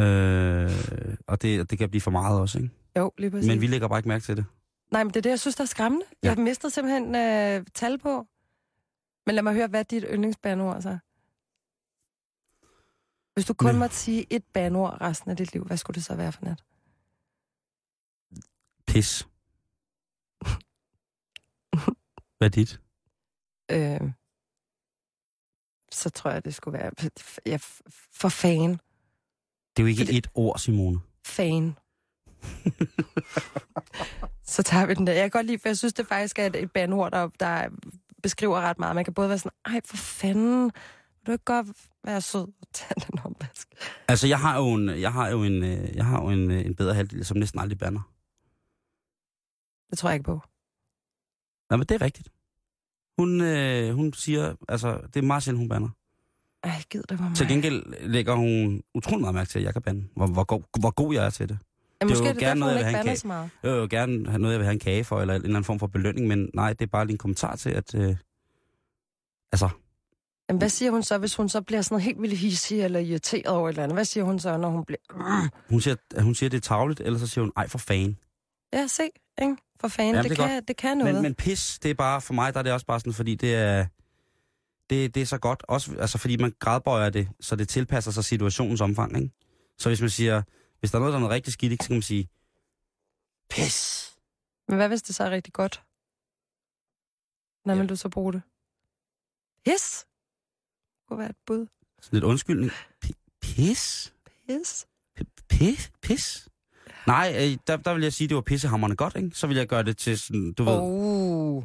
Øh, og det, det kan blive for meget også, ikke? Jo, lige præcis. Men vi lægger bare ikke mærke til det. Nej, men det er det, jeg synes, der er skræmmende. Ja. Jeg mistede simpelthen øh, tal på. Men lad mig høre, hvad er dit yndlingsbanord så? Hvis du kun Men- måtte sige et banord resten af dit liv, hvad skulle det så være for net? Pis. Hvad er dit? Øh, så tror jeg, det skulle være... Ja, for fan. Det er jo ikke Fordi- et ord, Simone. Fan. så tager vi den der. Jeg kan godt lide, for jeg synes, det faktisk er et, et bandord, der, der beskriver ret meget. Man kan både være sådan, ej, for fanden, vil du ikke godt være sød og tage den opvask? Altså, jeg har jo en, jeg har jo en, øh, jeg har jo en, øh, en bedre halvdel, som næsten aldrig banner. Det tror jeg ikke på. Nej, men det er rigtigt. Hun, øh, hun siger, altså, det er meget sjældent, hun banner. Ej, gid det var mig. Til gengæld lægger hun utrolig meget mærke til, at jeg kan bande. Hvor, hvor, god, hvor god jeg er til det. Ja, det er måske jo er det gerne derfor, noget, jeg ikke vil have en kage. vil jo gerne have noget, jeg vil have en kage for, eller en eller anden form for belønning, men nej, det er bare lige en kommentar til, at... Øh, altså, Men hvad siger hun så, hvis hun så bliver sådan noget helt vildt hissig eller irriteret over et eller andet? Hvad siger hun så, når hun bliver... Hun siger, hun siger, det er tavligt, eller så siger hun, ej for fan. Ja, se, ikke? For fanden, Jamen, det, det er kan, det kan noget. Men, men pis, det er bare, for mig, der er det også bare sådan, fordi det er, det, det er så godt. Også, altså fordi man gradbøjer det, så det tilpasser sig situationens omfang, ikke? Så hvis man siger, hvis der er noget, der er noget rigtig skidt, ikke, så kan man sige, pis. Men hvad hvis det så er rigtig godt? Når Ja. vil du så bruge det? Pis? Det kunne være et bud. Sådan lidt undskyldning. P- pis? Pis? P- Pis? Pis? Nej, øh, der, der vil jeg sige, at det var pissehammerende godt, ikke? Så vil jeg gøre det til sådan, du ved, Oh.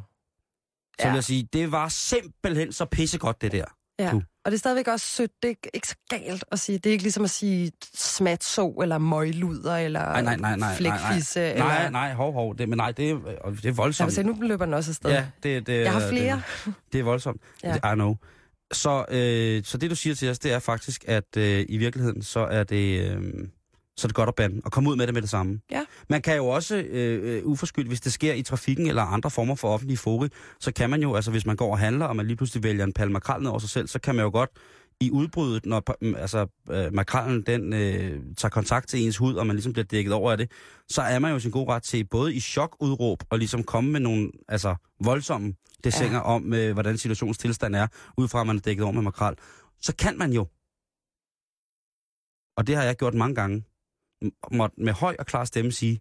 så vil ja. jeg sige, det var simpelthen så pissegodt, det der. Ja, Du. og det er stadigvæk også sødt. Det er ikke, så galt at sige. Det er ikke ligesom at sige smatså, eller møgluder, eller Nej, nej, nej, nej, nej, flækfisse. nej, eller... nej, nej, hov, hov, det, men nej, det, er- det er voldsomt. vil sige, nu løber den også afsted. Ja, det, det, Jeg har flere. Det, det er voldsomt. Ja. Ja. I know. Så, øh, så det, du siger til os, det er faktisk, at øh, i virkeligheden, så er det... Øh, så er det godt at bande, og komme ud med det med det samme. Ja. Man kan jo også, øh, øh, uforskyldt, hvis det sker i trafikken eller andre former for offentlige fori, så kan man jo, altså hvis man går og handler, og man lige pludselig vælger en palle makrel ned over sig selv, så kan man jo godt i udbruddet, når mm, altså, øh, makrallen den øh, tager kontakt til ens hud, og man ligesom bliver dækket over af det, så er man jo sin god ret til både i chokudråb og ligesom komme med nogle altså, voldsomme dessinger ja. om, øh, hvordan situationens tilstand er, ud fra at man er dækket over med makrel. Så kan man jo, og det har jeg gjort mange gange, måtte med høj og klar stemme sige,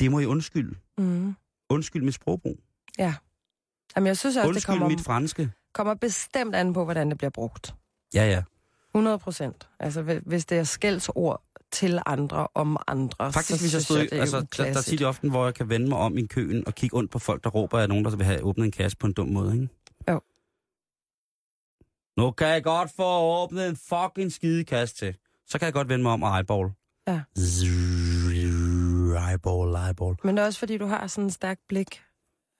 det må I undskylde. Mm. Undskyld mit sprogbrug. Jamen, jeg synes også, det Undskyld kommer, mit franske. kommer bestemt an på, hvordan det bliver brugt. Ja, ja. 100 procent. Altså, hvi- hvis det er skældsord til andre om andre, Faktisk, så hvis jeg stod, det er altså, der, der er tit ofte, hvor jeg kan vende mig om i køen og kigge ondt på folk, der råber af nogen, der vil have åbnet en kasse på en dum måde, ikke? Jo. Nu kan jeg godt få åbnet en fucking skide kasse til. Så kan jeg godt vende mig om og eyeball. Ja. Eyeball, eyeball. Men det er også, fordi du har sådan en stærk blik,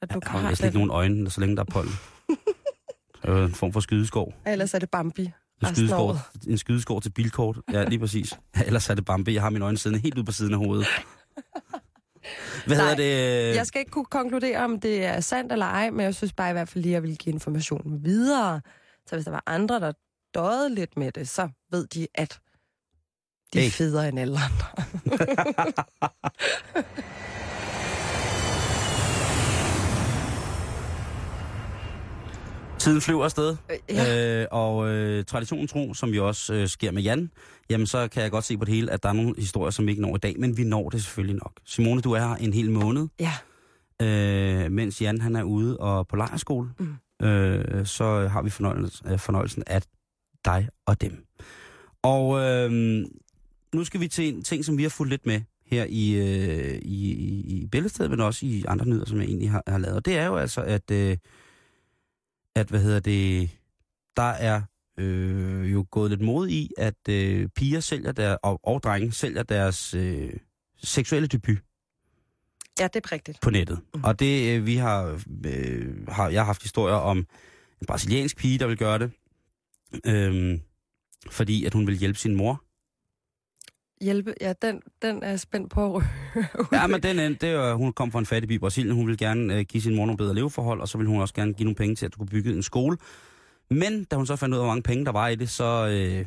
at du Jeg kan har næsten det. ikke nogen øjne, så længe der er pollen. Det er en form for skydeskov. Ellers er det Bambi. En skydeskår, en skydeskår til bilkort. Ja, lige præcis. Ellers er det Bambi. Jeg har mine øjne siddende helt ude på siden af hovedet. Hvad Nej, hedder det? Jeg skal ikke kunne konkludere, om det er sandt eller ej, men jeg synes bare i hvert fald lige, at jeg vil give informationen videre. Så hvis der var andre, der døde lidt med det, så ved de, at de Hey. er federe end alle andre. Tiden flyver afsted. Ja. Øh, og øh, traditionen tro, som jo også øh, sker med Jan, jamen så kan jeg godt se på det hele, at der er nogle historier, som vi ikke når i dag, men vi når det selvfølgelig nok. Simone, du er her en hel måned, Ja. øh, mens Jan han er ude og på lejrskole. Mm. Øh, så har vi fornøjelsen, øh, fornøjelsen af dig og dem. Og øh, nu skal vi til en ting, som vi har fulgt lidt med her i, øh, i, i, i Bæltestedet, men også i andre nyheder, som jeg egentlig har, har lavet. Og det er jo altså, at, øh, at hvad hedder det, der er øh, jo gået lidt mod i, at øh, piger sælger der, og, og drenge sælger deres øh, seksuelle debut ja, det er rigtigt. på nettet. Mhm. Og det, øh, vi har, øh, har, jeg har haft historier om en brasiliansk pige, der vil gøre det, øh, fordi at hun vil hjælpe sin mor. Hjælpe, ja, den, den er jeg spændt på at. Ja, men den det er, hun kom fra en fattig by i Brasilien. Hun ville gerne øh, give sin mor nogle bedre leveforhold, og så ville hun også gerne give nogle penge til, at du kunne bygge en skole. Men da hun så fandt ud af, hvor mange penge der var i det, så, øh,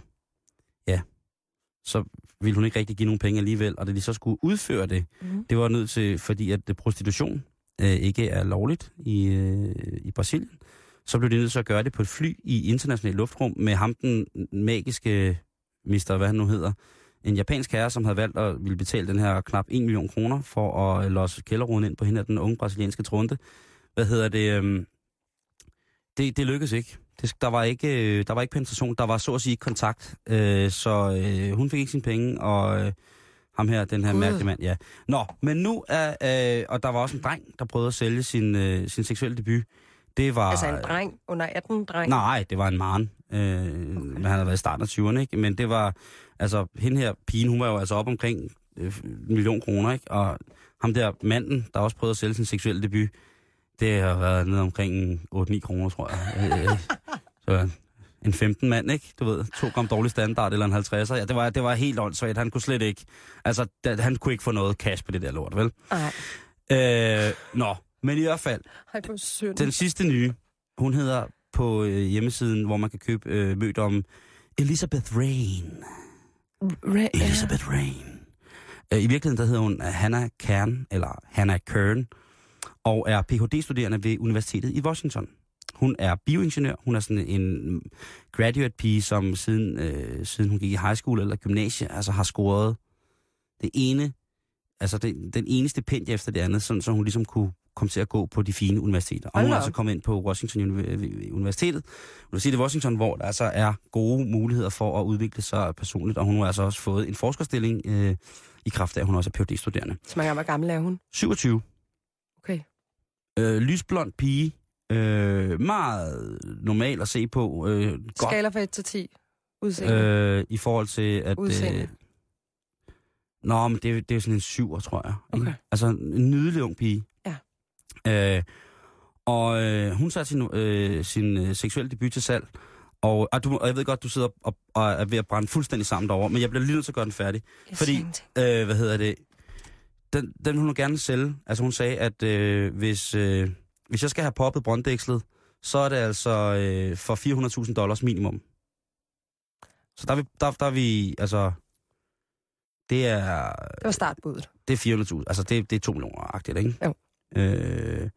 ja, så ville hun ikke rigtig give nogen penge alligevel. Og da de så skulle udføre det, Mhm. det var nødt til, fordi at prostitution øh, ikke er lovligt i, øh, i Brasilien, så blev de nødt til at gøre det på et fly i international luftrum med ham den magiske mister, hvad han nu hedder, en japansk herre, som havde valgt at ville betale den her knap 1 million kroner for at øh, losse kælderruden ind på hende af den unge brasilianske trunte. Hvad hedder det? øhm, det, det lykkedes ikke. Det, der, var ikke øh, der var ikke penetration, der var så at sige kontakt. Øh, så øh, hun fik ikke sine penge, og øh, ham her, den her mærkelige mand, ja. Nå, men nu er, øh, og der var også en dreng, der prøvede at sælge sin, øh, sin seksuelle debut. Det var... Altså en dreng, under 18 dreng. Nej, det var en mand. Øh, men han havde været i starten af 20'erne, ikke? Men det var, altså, hende her pigen, hun var jo altså op omkring øh, en million kroner, ikke? Og ham der manden, der også prøvede at sælge sin seksuelle debut, det har været nede omkring 8-9 kroner, tror jeg. Øh, så en 15 mand, ikke? Du ved, to gram dårlig standard eller en 50'er. Ja, det var, det var helt åndssvagt. Han kunne slet ikke, altså, da, han kunne ikke få noget cash på det der lort, vel? Nej, Øh, nå, men i hvert fald, ej, den sidste nye, hun hedder på øh, hjemmesiden, hvor man kan købe øh, mødt om Elizabeth Rain. Ra- Elizabeth Rain. Øh, I virkeligheden der hedder hun øh, Hannah Kern, eller Hannah Kern, og er Ph.D.-studerende ved Universitetet i Washington. Hun er bioingeniør. Hun er sådan en graduate pige, som siden, øh, siden hun gik i high school eller gymnasie, altså har scoret det ene, altså det, den ene stipendie efter det andet, sådan, så hun ligesom kunne komme til at gå på de fine universiteter. Og hun er altså kommet ind på Washington Uni- Universitetet, Universitetet i Washington, hvor der altså er gode muligheder for at udvikle sig personligt, og hun har altså også fået en forskerstilling øh, i kraft af, at hun også er Ph.D.-studerende. Så mange hvor gammel er hun? 27. Okay. Øh, lysblond pige. Øh, meget normal at se på. Øh, godt Skala fra 1 til 10. Udseende. øh, i forhold til, at... Udseende. Øh, nå, men det, er- det er sådan en syver, tror jeg. ikke? Okay. Altså en nydelig ung pige. Øh, og øh, hun satte sin, øh, sin øh, seksuelle debut til salg. Og, og, du, og jeg ved godt, du sidder og, og er ved at brænde fuldstændig sammen derovre, men jeg bliver lige nødt til at gøre den færdig. Jeg fordi-. Øh, hvad hedder det? Den, den hun gerne sælge. Altså hun sagde, at øh, hvis, øh, hvis jeg skal have poppet brønddækslet, så er det altså øh, for 400.000 dollars minimum. Så der er vi, der, der er vi altså... Det er, Det var startbuddet. det er 400.000. Altså det, det er 2 millioner-agtigt, ikke? Jo. Øh,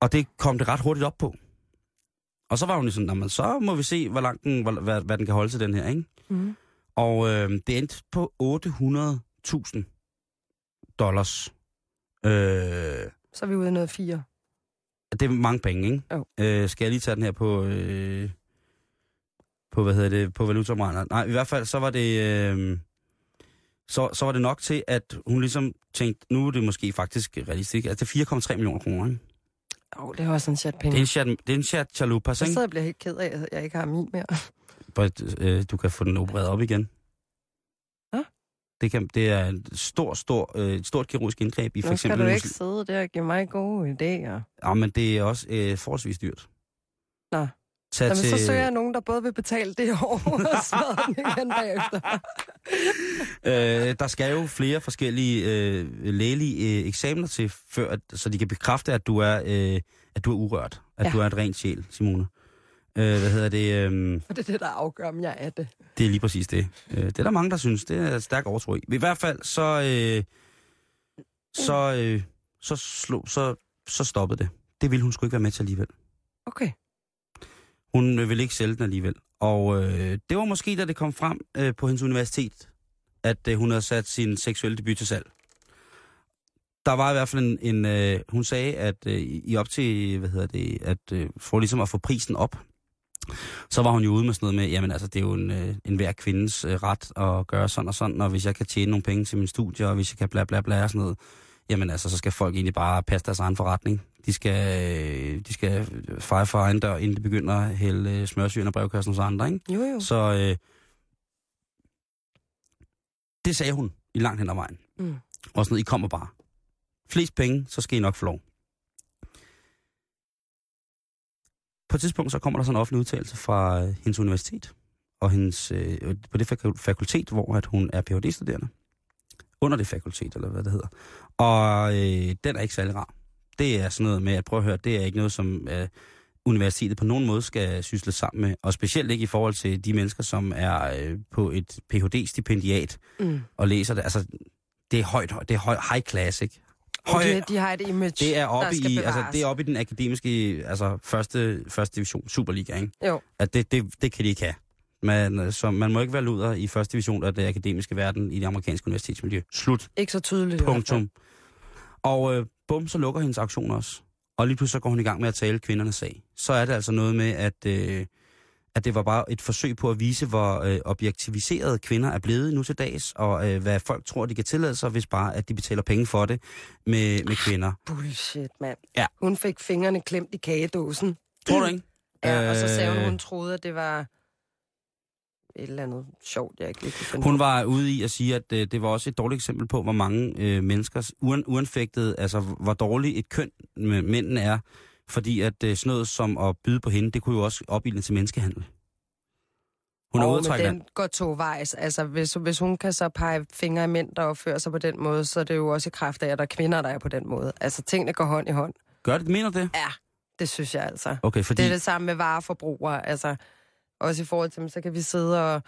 og det kom det ret hurtigt op på. Og så var hun sådan, "Nå, men så må vi se, hvor langt den, hvad, hvad den kan holde til den her, ikke? Mm. Og øh, det endte på 800.000 dollars. Øh, Så er vi ude i noget 4. det er mange penge, ikke? Jo. Øh, skal jeg lige tage den her på, øh, på hvad hedder det, på valutaomregner? Nej, i hvert fald så var det, øh, så, så var det nok til, at hun ligesom tænkte, nu er det måske faktisk realistisk. Altså det er 4,3 millioner kroner, ikke? Åh, oh, det er også en chat Det penge. er en chat, det er en chat chalupas, ikke? sidder jeg og bliver helt ked af, at jeg ikke har min mere. But, øh, du kan få den opereret op igen. Hå? Det, kan, det er et stort, stor, øh, stort kirurgisk indgreb i for Nu skal eksempel... du ikke sidde der og give mig gode idéer. Ja, men det er også øh, forholdsvis dyrt. Nå. Tag Jamen, til, så søger jeg nogen, der både vil betale det år og den igen bagefter. øh, der skal jo flere forskellige øh, lægelige øh, eksamener til, før, at, så de kan bekræfte, at du er, øh, at du er urørt. At Ja. du er et rent sjæl, Simone. Øh, hvad hedder det? Øh, For det er det, der afgør, om jeg er det. det er lige præcis det. Øh, det er der mange, der synes. Det er et stærkt overtro i. I hvert fald, så, øh, så, øh, så, slog, så, så stoppede det. Det ville hun sgu ikke være med til alligevel. Okay. Hun ville ikke sælge den alligevel. Og øh, det var måske, da det kom frem øh, på hendes universitet, at øh, hun havde sat sin seksuelle debut til salg. Der var i hvert fald en, en øh, hun sagde, at øh, i op til, hvad hedder det, at øh, for ligesom at få prisen op, så var hun jo ude med sådan noget med, jamen altså, det er jo en, øh, en hver kvindes øh, ret at gøre sådan og sådan, og hvis jeg kan tjene nogle penge til min studie, og hvis jeg kan bla bla bla og sådan noget, jamen altså, så skal folk egentlig bare passe deres egen forretning. De skal, øh, de skal feje for egen dør, inden de begynder at hælde øh, smørsyren og brevkassen hos andre, ikke? Jo, jo. Så øh, det sagde hun i langt hen ad vejen. Mm. Og sådan noget, I kommer bare. Flest penge, så skal I nok få lov. På et tidspunkt, så kommer der sådan en offentlig udtalelse fra øh, hendes universitet, og hendes, øh, på det fak- fakultet, hvor at hun er Ph.D.-studerende. Under det fakultet, eller hvad det hedder. Og øh, den er ikke særlig rar. Det er sådan noget med, at prøve at høre, det er ikke noget, som øh, universitetet på nogen måde skal sysle sammen med. Og specielt ikke i forhold til de mennesker, som er øh, på et Ph.D.-stipendiat Mm. og læser det. Altså, det er højt, det er høj, high class, ikke? Høj, det, de har et image, det er oppe i, bevares. altså, det er oppe i den akademiske, altså første, første division, Superliga, ikke? Jo. At det, det, det kan de ikke have. Man, så man må ikke være luder i første division af det akademiske verden i det amerikanske universitetsmiljø. Slut. Ikke så tydeligt. Punktum. Og øh, bum, så lukker hendes auktion også. Og lige pludselig så går hun i gang med at tale kvindernes sag. Så er det altså noget med, at, øh, at det var bare et forsøg på at vise, hvor øh, objektiviserede kvinder er blevet nu til dags, og øh, hvad folk tror, de kan tillade sig, hvis bare at de betaler penge for det med, med kvinder. Bullshit, mand. Ja. Hun fik fingrene klemt i kagedåsen. Tror du ikke? Ja, og så sagde hun, Øh, hun troede, at det var et eller andet sjovt, jeg ikke lige kunne finde Hun var ude i at sige, at øh, det var også et dårligt eksempel på, hvor mange øh, mennesker, uen, uanfægtet, altså hvor dårligt et køn med mændene er, fordi at øh, sådan noget som at byde på hende, det kunne jo også opildne til menneskehandel. Hun er men den går to vejs. Altså, hvis, hvis hun kan så pege fingre af mænd, der opfører sig på den måde, så er det jo også i kraft af, at der er kvinder, der er på den måde. Altså, tingene går hånd i hånd. Gør det, mener du det? Ja, Det synes jeg altså. Okay, fordi... Det er det samme med vareforbrugere. Altså, også i forhold til så kan vi sidde og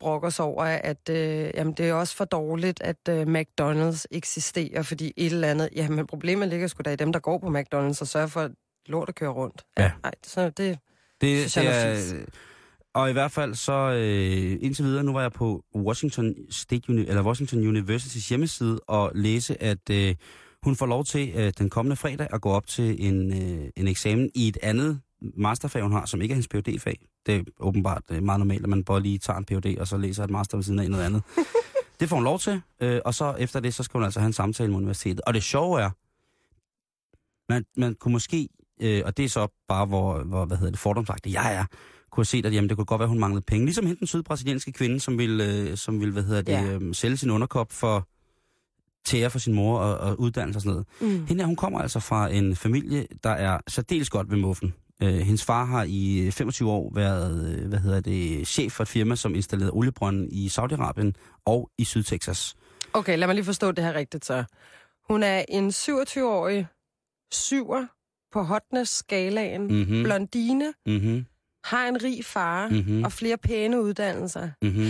brokke os over, at øh, jamen, det er også for dårligt, at øh, McDonald's eksisterer, fordi et eller andet... Jamen, problemet ligger sgu da i dem, der går på McDonald's og sørger for, at lortet kører rundt. Ja. Nej, så det... Det, Synes jeg det er er, og i hvert fald så øh, indtil videre, nu var jeg på Washington State Uni, eller Washington Universitys hjemmeside og læse, at øh, hun får lov til øh, den kommende fredag at gå op til en, øh, en eksamen i et andet masterfag, hun har, som ikke er hendes phd fag Det er åbenbart øh, meget normalt, at man bare lige tager en PhD og så læser et master ved siden af noget andet. det får hun lov til, øh, og så efter det, så skal hun altså have en samtale med universitetet. Og det sjove er, man, man kunne måske, øh, og det er så bare, hvor, hvor hvad hedder det, fordomsagtigt jeg er, kunne have set, at jamen, det kunne godt være, at hun manglede penge. Ligesom hende den sydbrasilianske kvinde, som ville, øh, som ville hvad hedder det, Ja. øh, sælge sin underkop for tære for sin mor og, og uddannelse og sådan noget. Mm. Hende her, hun kommer altså fra en familie, der er særdeles godt ved muffen. Øh, hendes far har i 25 år været, øh, hvad hedder det, chef for et firma, som installerede oliebrønden i Saudi-Arabien og i Sydtexas. Okay, lad mig lige forstå det her rigtigt så. Hun er en 27-årig syver på hotness-skalaen, mm. Mhm, blondine, mhm, har en rig far mhm, og flere pæne uddannelser. mhm.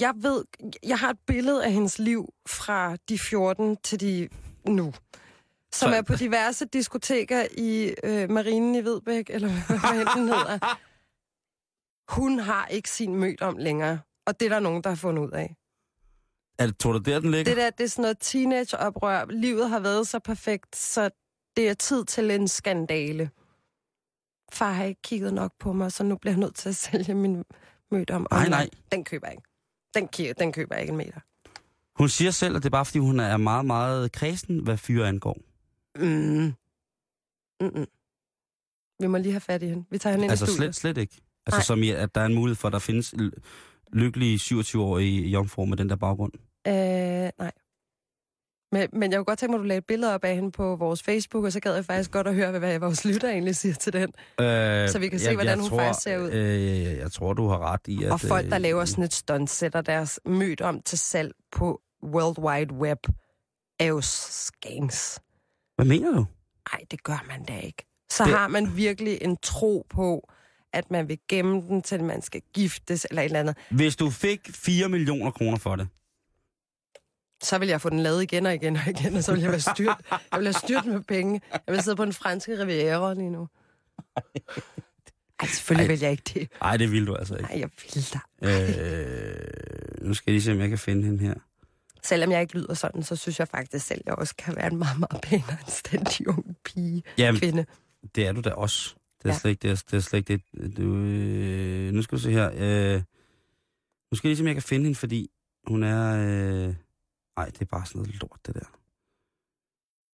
Jeg ved, jeg har et billede af hendes liv fra de 14 til de nu. Som Så- er på diverse diskoteker i øh, Marinen i Vedbæk, eller hvad den hedder. Hun har ikke sin mødt om længere. Og det er der nogen, der har fundet ud af. Er det, tror du, der den ligger? Det der, det er sådan noget teenageoprør. Livet har været så perfekt, så det er tid til en skandale. Far har ikke kigget nok på mig, så nu bliver jeg nødt til at sælge min mødt om. Nej, nej. Den køber jeg ikke. Den, ki- den køber jeg ikke en meter. Hun siger selv, at det er bare, fordi hun er meget, meget kredsen, hvad fyre angår. Mm. Mm-mm. Vi må lige have fat i hende. Vi tager hende ind Altså i studiet. slet, slet ikke. Altså Nej. som i, at der er en mulighed for, at der findes lykkelige 27-årige jomfruer med den der baggrund. Øh, nej. Men, men jeg kunne godt tænke mig, at du lagde et billede op af hende på vores Facebook, og så gad jeg faktisk godt at høre, hvad vores lytter egentlig siger til den. Øh, Så vi kan se, hvordan hun faktisk ser ud. Øh, jeg tror, du har ret i, at... Og folk, der øh, laver sådan et stunt, sætter deres mødt om til salg på World Wide Web, er jo scams. Hvad mener du? Nej, det gør man da ikke. Så Det- har man virkelig en tro på, at man vil gemme den, til man skal giftes eller et eller andet. Hvis du fik 4 millioner kroner for det, Så vil jeg få den lavet igen og igen og igen, og så vil jeg være styrt. Jeg vil have styrt med penge. Jeg vil sidde på den franske riviera lige nu. Ej, selvfølgelig Ej. vil jeg ikke det. Nej, det vil du altså ikke. Nej, jeg vil da. Øh, nu skal jeg lige se, om jeg kan finde hende her. Selvom jeg ikke lyder sådan, så synes jeg faktisk selv, at jeg også kan være en meget, meget pæn og anstændig ung pige, Jamen, kvinde. det er du da også. Det er, Ja. ja. slet, ikke, det er, det er slet ikke det. Du, øh, nu skal du se her. Øh, nu skal jeg lige se, om jeg kan finde hende, fordi hun er... Øh, ej, det er bare sådan noget lort, det der.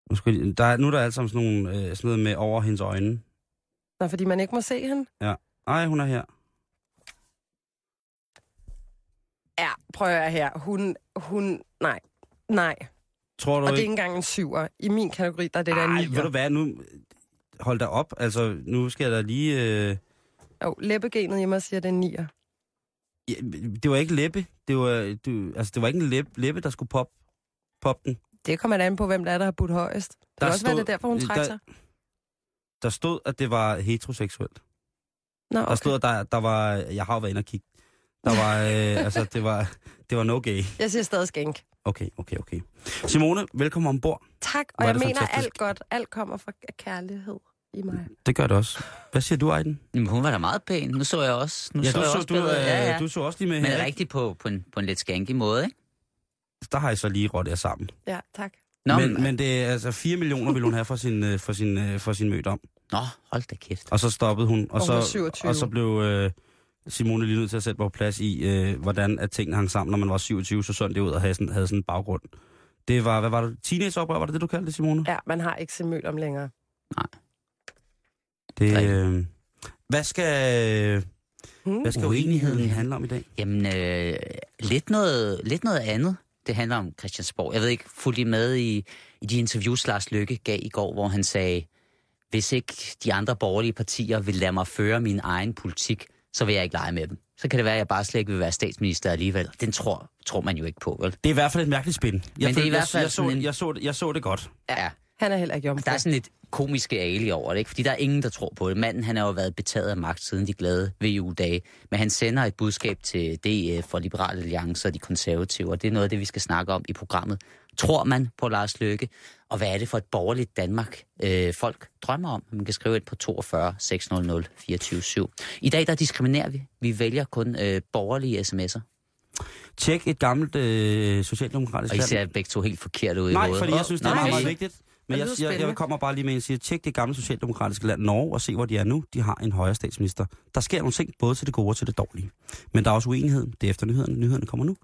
Nu, skal jeg, der er, nu er der alt sammen sådan, nogle, øh, sådan noget med over hendes øjne. Nå, fordi man ikke må se hende. Ej, hun er her. Ja, prøv at her. Hun, hun, nej, nej. Tror du Og det er ikke? engang en syver. I min kategori, der er det der Ej, en ved du hvad, nu... Hold da op, altså, nu skal jeg da lige... Øh, Jo, læbegenet i mig siger, det er en nier. ja, det var ikke læbe. Det var, du, altså, det var ikke en læbe, læbe der skulle pop, pop den. Det kommer an på, hvem der er, der har budt højest. Det Der kan også være, stod- det er derfor, hun der- trækker sig. Der stod, at det var heteroseksuelt. Nå, Der okay. stod, at der, der var... Jeg har jo været inde og kigge. Der var... Øh, altså, det var, det var no gay. Jeg siger stadig skænk. Okay, okay, okay. Simone, velkommen ombord. Tak, og jeg mener fantastisk. alt godt. Alt kommer fra kærlighed i mig. Det gør det også. Hvad siger du, Ejden? Jamen, hun var da meget pæn. Nu så jeg også, nu Ja, så du jeg så, også du, billeder. ja, ja. øh, du så også lige med Men her. ikke? rigtig på, på, en, på en lidt skanky måde, ikke? Der har jeg så lige rådt jer sammen. Ja, tak. Nå, men, men det er altså 4 millioner, vil hun have for sin, øh, for sin, øh, for sin mødt om. Nå, hold da kæft. Og så stoppede hun, og, Og hun var så, 27. og så blev øh, Simone lige nødt til at sætte på plads i, øh, hvordan at tingene hang sammen, når man var 27, så sådan det ud og havde sådan, havde sådan en baggrund. Det var, hvad var det, teenageoprør, var det det, du kaldte det, Simone? Ja, man har ikke sin om længere. Det, Rigtigt. øh, hvad skal, Hmm? hvad skal Uenigheden, handle om i dag? Jamen, øh, lidt, noget, lidt noget andet. Det handler om Christiansborg. Jeg ved ikke, fulgte I med i, i de interviews, Lars Løkke gav i går, hvor han sagde, hvis ikke de andre borgerlige partier vil lade mig føre min egen politik, så vil jeg ikke lege med dem. Så kan det være, at jeg bare slet ikke vil være statsminister alligevel. Den tror, tror man jo ikke på, vel? Det er i hvert fald et mærkeligt spin. Jeg, det er i hvert jeg, fald jeg, så, sådan en- jeg, så det, jeg så det godt. Ja. Han er heller ikke jomfru. Der er sådan lidt komiske ali over det, ikke? fordi der er ingen, der tror på det. Manden han har jo været betaget af magt siden de glade VU-dage, men han sender et budskab til DF og Liberale Alliance og de konservative, og det er noget af det, vi skal snakke om i programmet. Tror man på Lars Løkke? Og hvad er det for et borgerligt Danmark, øh, folk drømmer om? Man kan skrive ind på 42 600 24 7. I dag der diskriminerer vi. Vi vælger kun øh, borgerlige sms'er. Tjek et gammelt øh, socialdemokratisk Og I ser begge to helt forkert ud i Nej, hovedet. fordi jeg synes, det er meget, meget vigtigt. Men jeg, lyder jeg, kommer bare lige med en siger, tjek det gamle socialdemokratiske land Norge og se, hvor de er nu. De har en højere statsminister. Der sker nogle ting, både til det gode og til det dårlige. Men der er også uenighed. Det er efter nyhederne. Nyhederne kommer nu.